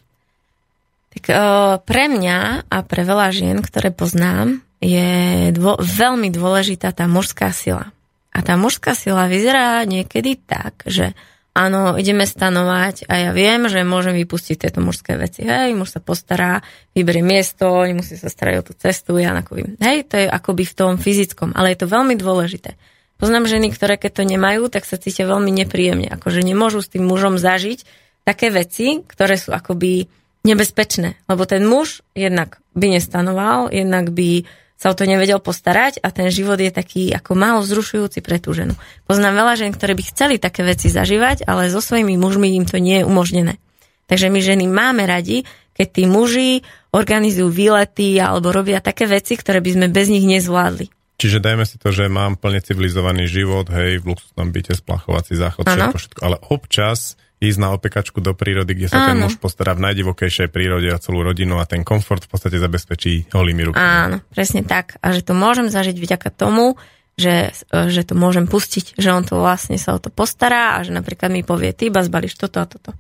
Tak o, pre mňa a pre veľa žien, ktoré poznám, je dvo- veľmi dôležitá tá mužská sila. A tá mužská sila vyzerá niekedy tak, že áno, ideme stanovať a ja viem, že môžem vypustiť tieto mužské veci. Hej, muž sa postará, vyberie miesto, nemusí sa starať o tú cestu, ja nakovím. Hej, to je akoby v tom fyzickom, ale je to veľmi dôležité. Poznám ženy, ktoré keď to nemajú, tak sa cítia veľmi nepríjemne. Akože nemôžu s tým mužom zažiť také veci, ktoré sú akoby nebezpečné. Lebo ten muž jednak by nestanoval, jednak by sa o to nevedel postarať a ten život je taký ako málo vzrušujúci pre tú ženu. Poznám veľa žen, ktoré by chceli také veci zažívať, ale so svojimi mužmi im to nie je umožnené. Takže my ženy máme radi, keď tí muži organizujú výlety alebo robia také veci, ktoré by sme bez nich nezvládli. Čiže dajme si to, že mám plne civilizovaný život, hej, v luxusnom byte, splachovací záchod, všetko, všetko, ale občas ísť na opekačku do prírody, kde sa ano. ten muž postará v najdivokejšej prírode a celú rodinu a ten komfort v podstate zabezpečí holými rukami. Áno, presne tak. A že to môžem zažiť vďaka tomu, že, že to môžem pustiť, že on to vlastne sa o to postará a že napríklad mi povie, ty iba zbališ toto a toto.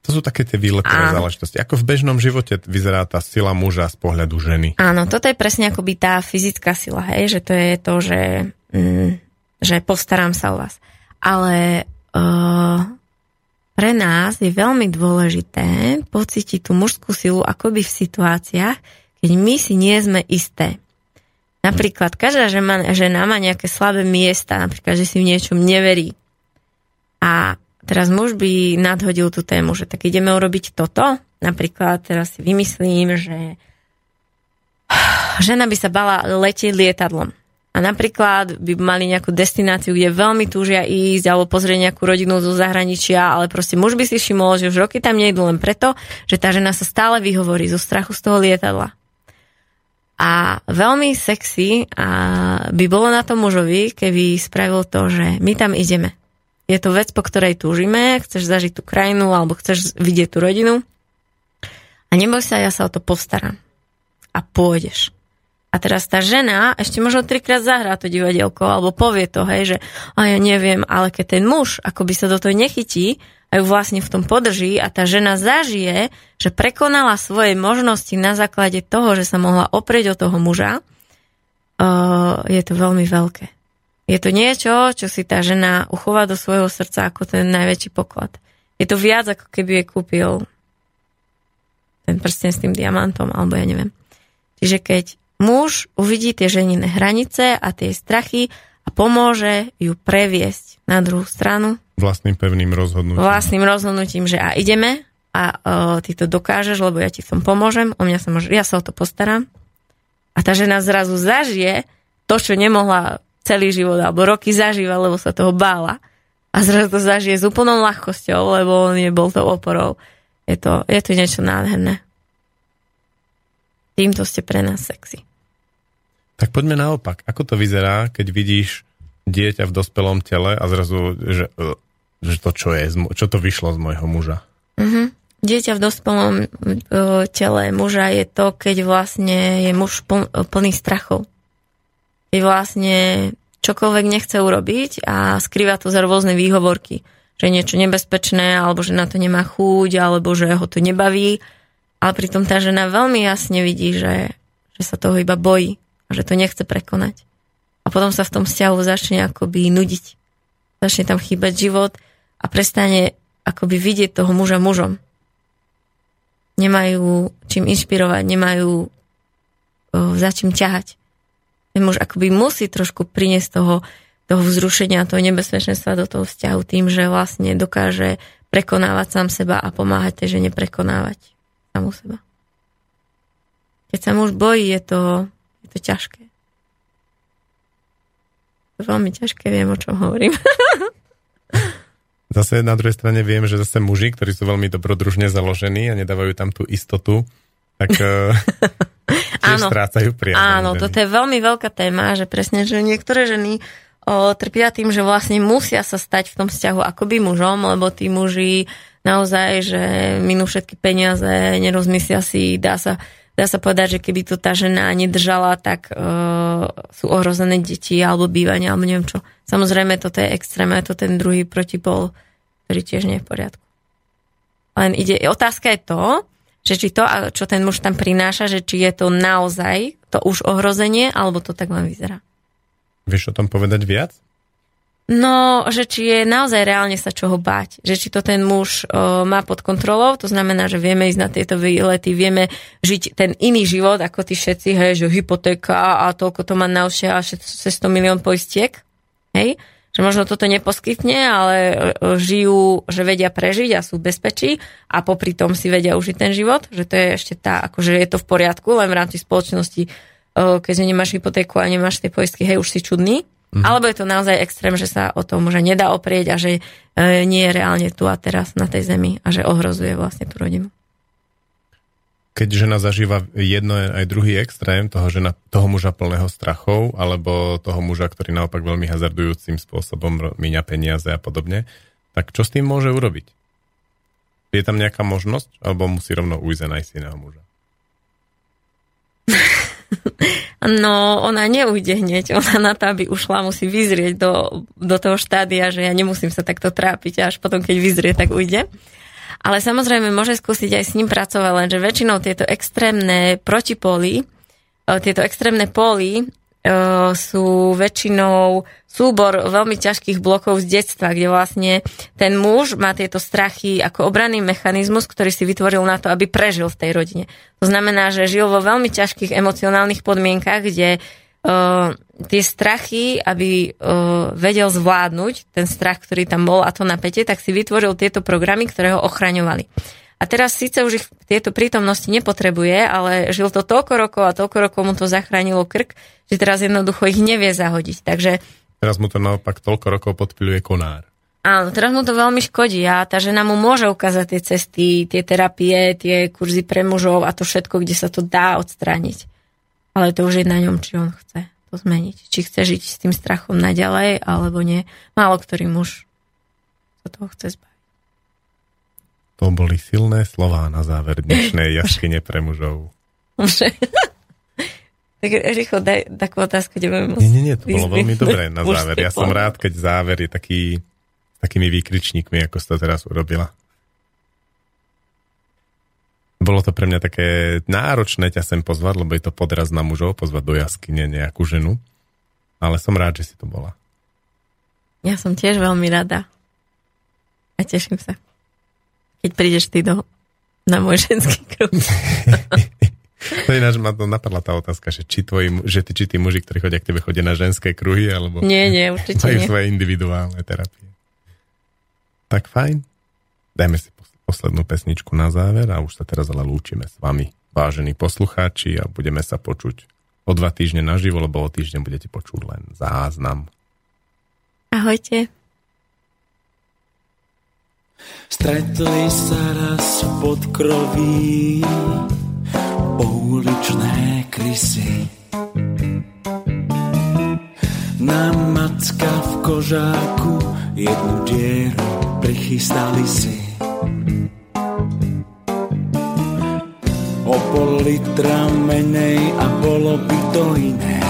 To sú také tie výletové záležitosti. Ako v bežnom živote vyzerá tá sila muža z pohľadu ženy. Áno, toto je presne akoby tá fyzická sila, hej, že to je to, že, mm, že postaram sa o vás. Ale uh, pre nás je veľmi dôležité pocítiť tú mužskú silu akoby v situáciách, keď my si nie sme isté. Napríklad každá žena, žena má nejaké slabé miesta, napríklad, že si v niečom neverí. A teraz muž by nadhodil tú tému, že tak ideme urobiť toto. Napríklad teraz si vymyslím, že žena by sa bala letieť lietadlom. A napríklad by mali nejakú destináciu, kde veľmi túžia ísť alebo pozrieť nejakú rodinu zo zahraničia, ale proste muž by si všimol, že už roky tam nejdu len preto, že tá žena sa stále vyhovorí zo strachu z toho lietadla. A veľmi sexy a by bolo na tom mužovi, keby spravil to, že my tam ideme je to vec, po ktorej túžime, chceš zažiť tú krajinu alebo chceš vidieť tú rodinu a neboj sa, ja sa o to postaram. A pôjdeš. A teraz tá žena ešte možno trikrát zahrá to divadielko alebo povie to, hej, že a ja neviem, ale keď ten muž akoby sa do toho nechytí a ju vlastne v tom podrží a tá žena zažije, že prekonala svoje možnosti na základe toho, že sa mohla oprieť o toho muža, uh, je to veľmi veľké. Je to niečo, čo si tá žena uchová do svojho srdca ako ten najväčší poklad. Je to viac, ako keby jej kúpil ten prsten s tým diamantom, alebo ja neviem. Čiže keď muž uvidí tie ženine hranice a tie strachy a pomôže ju previesť na druhú stranu. Vlastným pevným rozhodnutím. Vlastným rozhodnutím, že a ideme a o, ty to dokážeš, lebo ja ti v tom pomôžem, o mňa sa môže, ja sa o to postaram. A tá žena zrazu zažije to, čo nemohla celý život alebo roky zažíva, lebo sa toho bála. A zrazu to zažije s úplnou ľahkosťou, lebo on je bol tou oporou. Je to, je to niečo nádherné. Týmto ste pre nás sexy. Tak poďme naopak. Ako to vyzerá, keď vidíš dieťa v dospelom tele a zrazu, že, e, že to čo je, čo to vyšlo z môjho muža? Mm-hmm. Dieťa v dospelom e, tele muža je to, keď vlastne je muž pln, plný strachov. Keď vlastne čokoľvek nechce urobiť a skrýva to za rôzne výhovorky. Že je niečo nebezpečné, alebo že na to nemá chúť, alebo že ho to nebaví. Ale pritom tá žena veľmi jasne vidí, že, že sa toho iba bojí a že to nechce prekonať. A potom sa v tom vzťahu začne akoby nudiť. Začne tam chýbať život a prestane akoby vidieť toho muža mužom. Nemajú čím inšpirovať, nemajú o, za čím ťahať. Ten muž akoby musí trošku priniesť toho, toho vzrušenia, toho nebezpečenstva do toho vzťahu tým, že vlastne dokáže prekonávať sám seba a pomáhať tej žene prekonávať samú seba. Keď sa muž bojí, je to, je to ťažké. To veľmi ťažké, viem, o čom hovorím. Zase na druhej strane viem, že zase muži, ktorí sú veľmi dobrodružne založení a nedávajú tam tú istotu, tak eh, tiež Áno. strácajú priazeň. Áno, toto je veľmi veľká téma, že presne, že niektoré ženy o, trpia tým, že vlastne musia sa stať v tom vzťahu akoby mužom, lebo tí muži naozaj, že minú všetky peniaze, nerozmyslia si, dá sa, dá sa povedať, že keby to tá žena nedržala, tak uh, sú ohrozené deti alebo bývanie, alebo neviem čo. Samozrejme, toto je extrém, je to ten druhý protipol, ktorý tiež nie je v poriadku. Len ide, otázka je to, že či to, čo ten muž tam prináša, že či je to naozaj to už ohrozenie, alebo to tak len vyzerá. Vieš o tom povedať viac? No, že či je naozaj reálne sa čoho báť. Že či to ten muž o, má pod kontrolou, to znamená, že vieme ísť na tieto výlety, vieme žiť ten iný život, ako tí všetci, hej, že hypotéka a toľko to má naozaj a 600 milión poistiek. Hej? Že možno toto neposkytne, ale e, žijú, že vedia prežiť a sú v bezpečí a popri tom si vedia užiť ten život, že to je ešte tá, akože je to v poriadku, len v rámci spoločnosti, o, keďže nemáš hypotéku a nemáš tie poistky, hej, už si čudný. Mm-hmm. Alebo je to naozaj extrém, že sa o tom že nedá oprieť a že e, nie je reálne tu a teraz na tej zemi a že ohrozuje vlastne tú rodinu. Keď žena zažíva jedno aj druhý extrém, toho, žena, toho muža plného strachov, alebo toho muža, ktorý naopak veľmi hazardujúcim spôsobom míňa peniaze a podobne, tak čo s tým môže urobiť? Je tam nejaká možnosť, alebo musí rovno ujsť a nájsť iného muža? No, ona neujde hneď. Ona na to, aby ušla, musí vyzrieť do, do toho štádia, že ja nemusím sa takto trápiť a až potom, keď vyzrie, tak ujde. Ale samozrejme môže skúsiť aj s ním pracovať, lenže väčšinou tieto extrémne protipóly, e, tieto extrémne póly e, sú väčšinou súbor veľmi ťažkých blokov z detstva, kde vlastne ten muž má tieto strachy ako obranný mechanizmus, ktorý si vytvoril na to, aby prežil v tej rodine. To znamená, že žil vo veľmi ťažkých emocionálnych podmienkach, kde uh, tie strachy, aby uh, vedel zvládnuť ten strach, ktorý tam bol a to napätie, tak si vytvoril tieto programy, ktoré ho ochraňovali. A teraz síce už ich tieto prítomnosti nepotrebuje, ale žil to toľko rokov a toľko rokov mu to zachránilo krk, že teraz jednoducho ich nevie zahodiť. Takže Teraz mu to naopak toľko rokov podpiluje konár. Áno, teraz mu to veľmi škodí a tá žena mu môže ukázať tie cesty, tie terapie, tie kurzy pre mužov a to všetko, kde sa to dá odstrániť. Ale to už je na ňom, či on chce to zmeniť. Či chce žiť s tým strachom naďalej, alebo nie. Málo ktorý muž sa toho chce zbaviť. To boli silné slová na záver dnešnej jaskyne pre mužov. tak rýchlo daj takú otázku, kde budeme Nie, nie, nie, to bolo veľmi dobré na záver. Ja som rád, keď záver je taký s takými výkričníkmi, ako si to teraz urobila. Bolo to pre mňa také náročné ťa sem pozvať, lebo je to podraz na mužov, pozvať do jaskyne nejakú ženu. Ale som rád, že si to bola. Ja som tiež veľmi rada. A teším sa. Keď prídeš ty do, na môj ženský kruh. To ináč ma to napadla tá otázka, že či, tvoji, že ty, či tí muži, ktorí chodia k tebe, chodia na ženské kruhy, alebo Nie, nie, určite majú nie. svoje individuálne terapie. Tak fajn. Dajme si poslednú pesničku na záver a už sa teraz ale lúčime s vami, vážení poslucháči a budeme sa počuť o dva týždne naživo, lebo o týždeň budete počuť len záznam. Ahojte. Stretli sa raz pod kroví pouličné krysy. Na macka v kožáku jednu dieru prichystali si. Pol litra menej a bolo by to iné.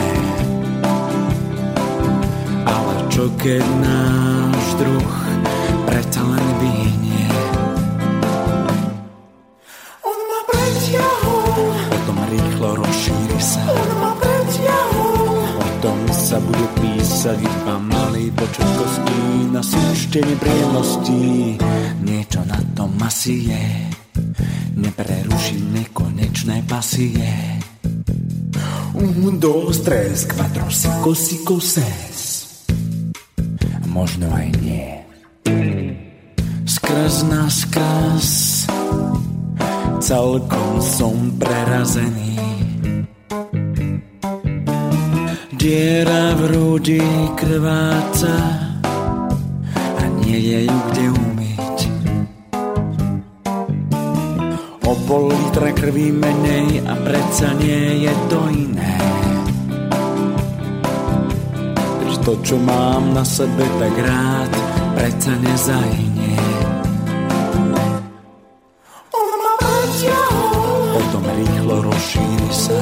Ale čo keď náš druh preto len vyhnie. On ma pretiahol, potom rýchlo rozšíri sa. On ma pretiahol, potom sa bude písať iba malý počet kostí na súčtenie príjemností. Niečo na tom asi je, nepreruší nekonečné pasie. Un, dos, tres, cuatro, cinco, cinco, seis. Možno aj nie. Skrz na skrz celkom som prerazený. Diera v hrudi krváca a nie je ju kde umyť. Pol litra krví menej a predsa nie je to iné. Veď to, čo mám na sebe tak rád, predsa nezahynie. Potom rýchlo rozšíri sa.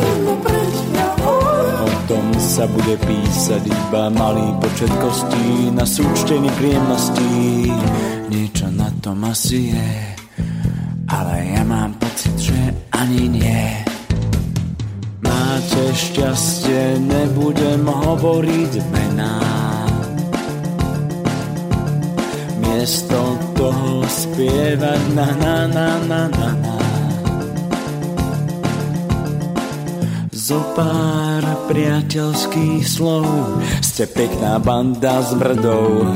O tom sa bude písať iba malý počet kostí na súčtení príjemností. Niečo na tom asi je, ale ja mám pocit, že ani nie. Máte šťastie, nebudem hovoriť mená. Miesto toho spievať na na na na na na. Zo pár priateľských slov ste pekná banda s brdou.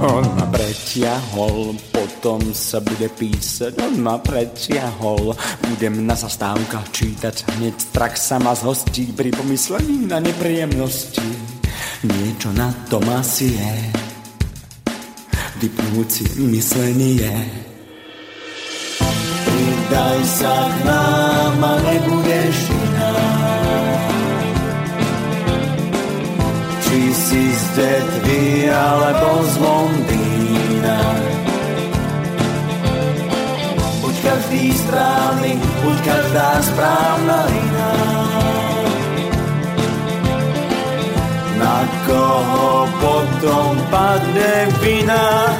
On ma pretiahol, potom sa bude písať, on ma pretiahol. Budem na zastávkach čítať, hneď strach sa ma zhostí pri pomyslení na nepríjemnosti. Niečo na tom asi je, vypnúci myslenie. Pridaj sa k nám a nebudeš si z Detvy alebo z Londýna. Buď každý správny, buď každá správna iná. Na koho potom padne vina,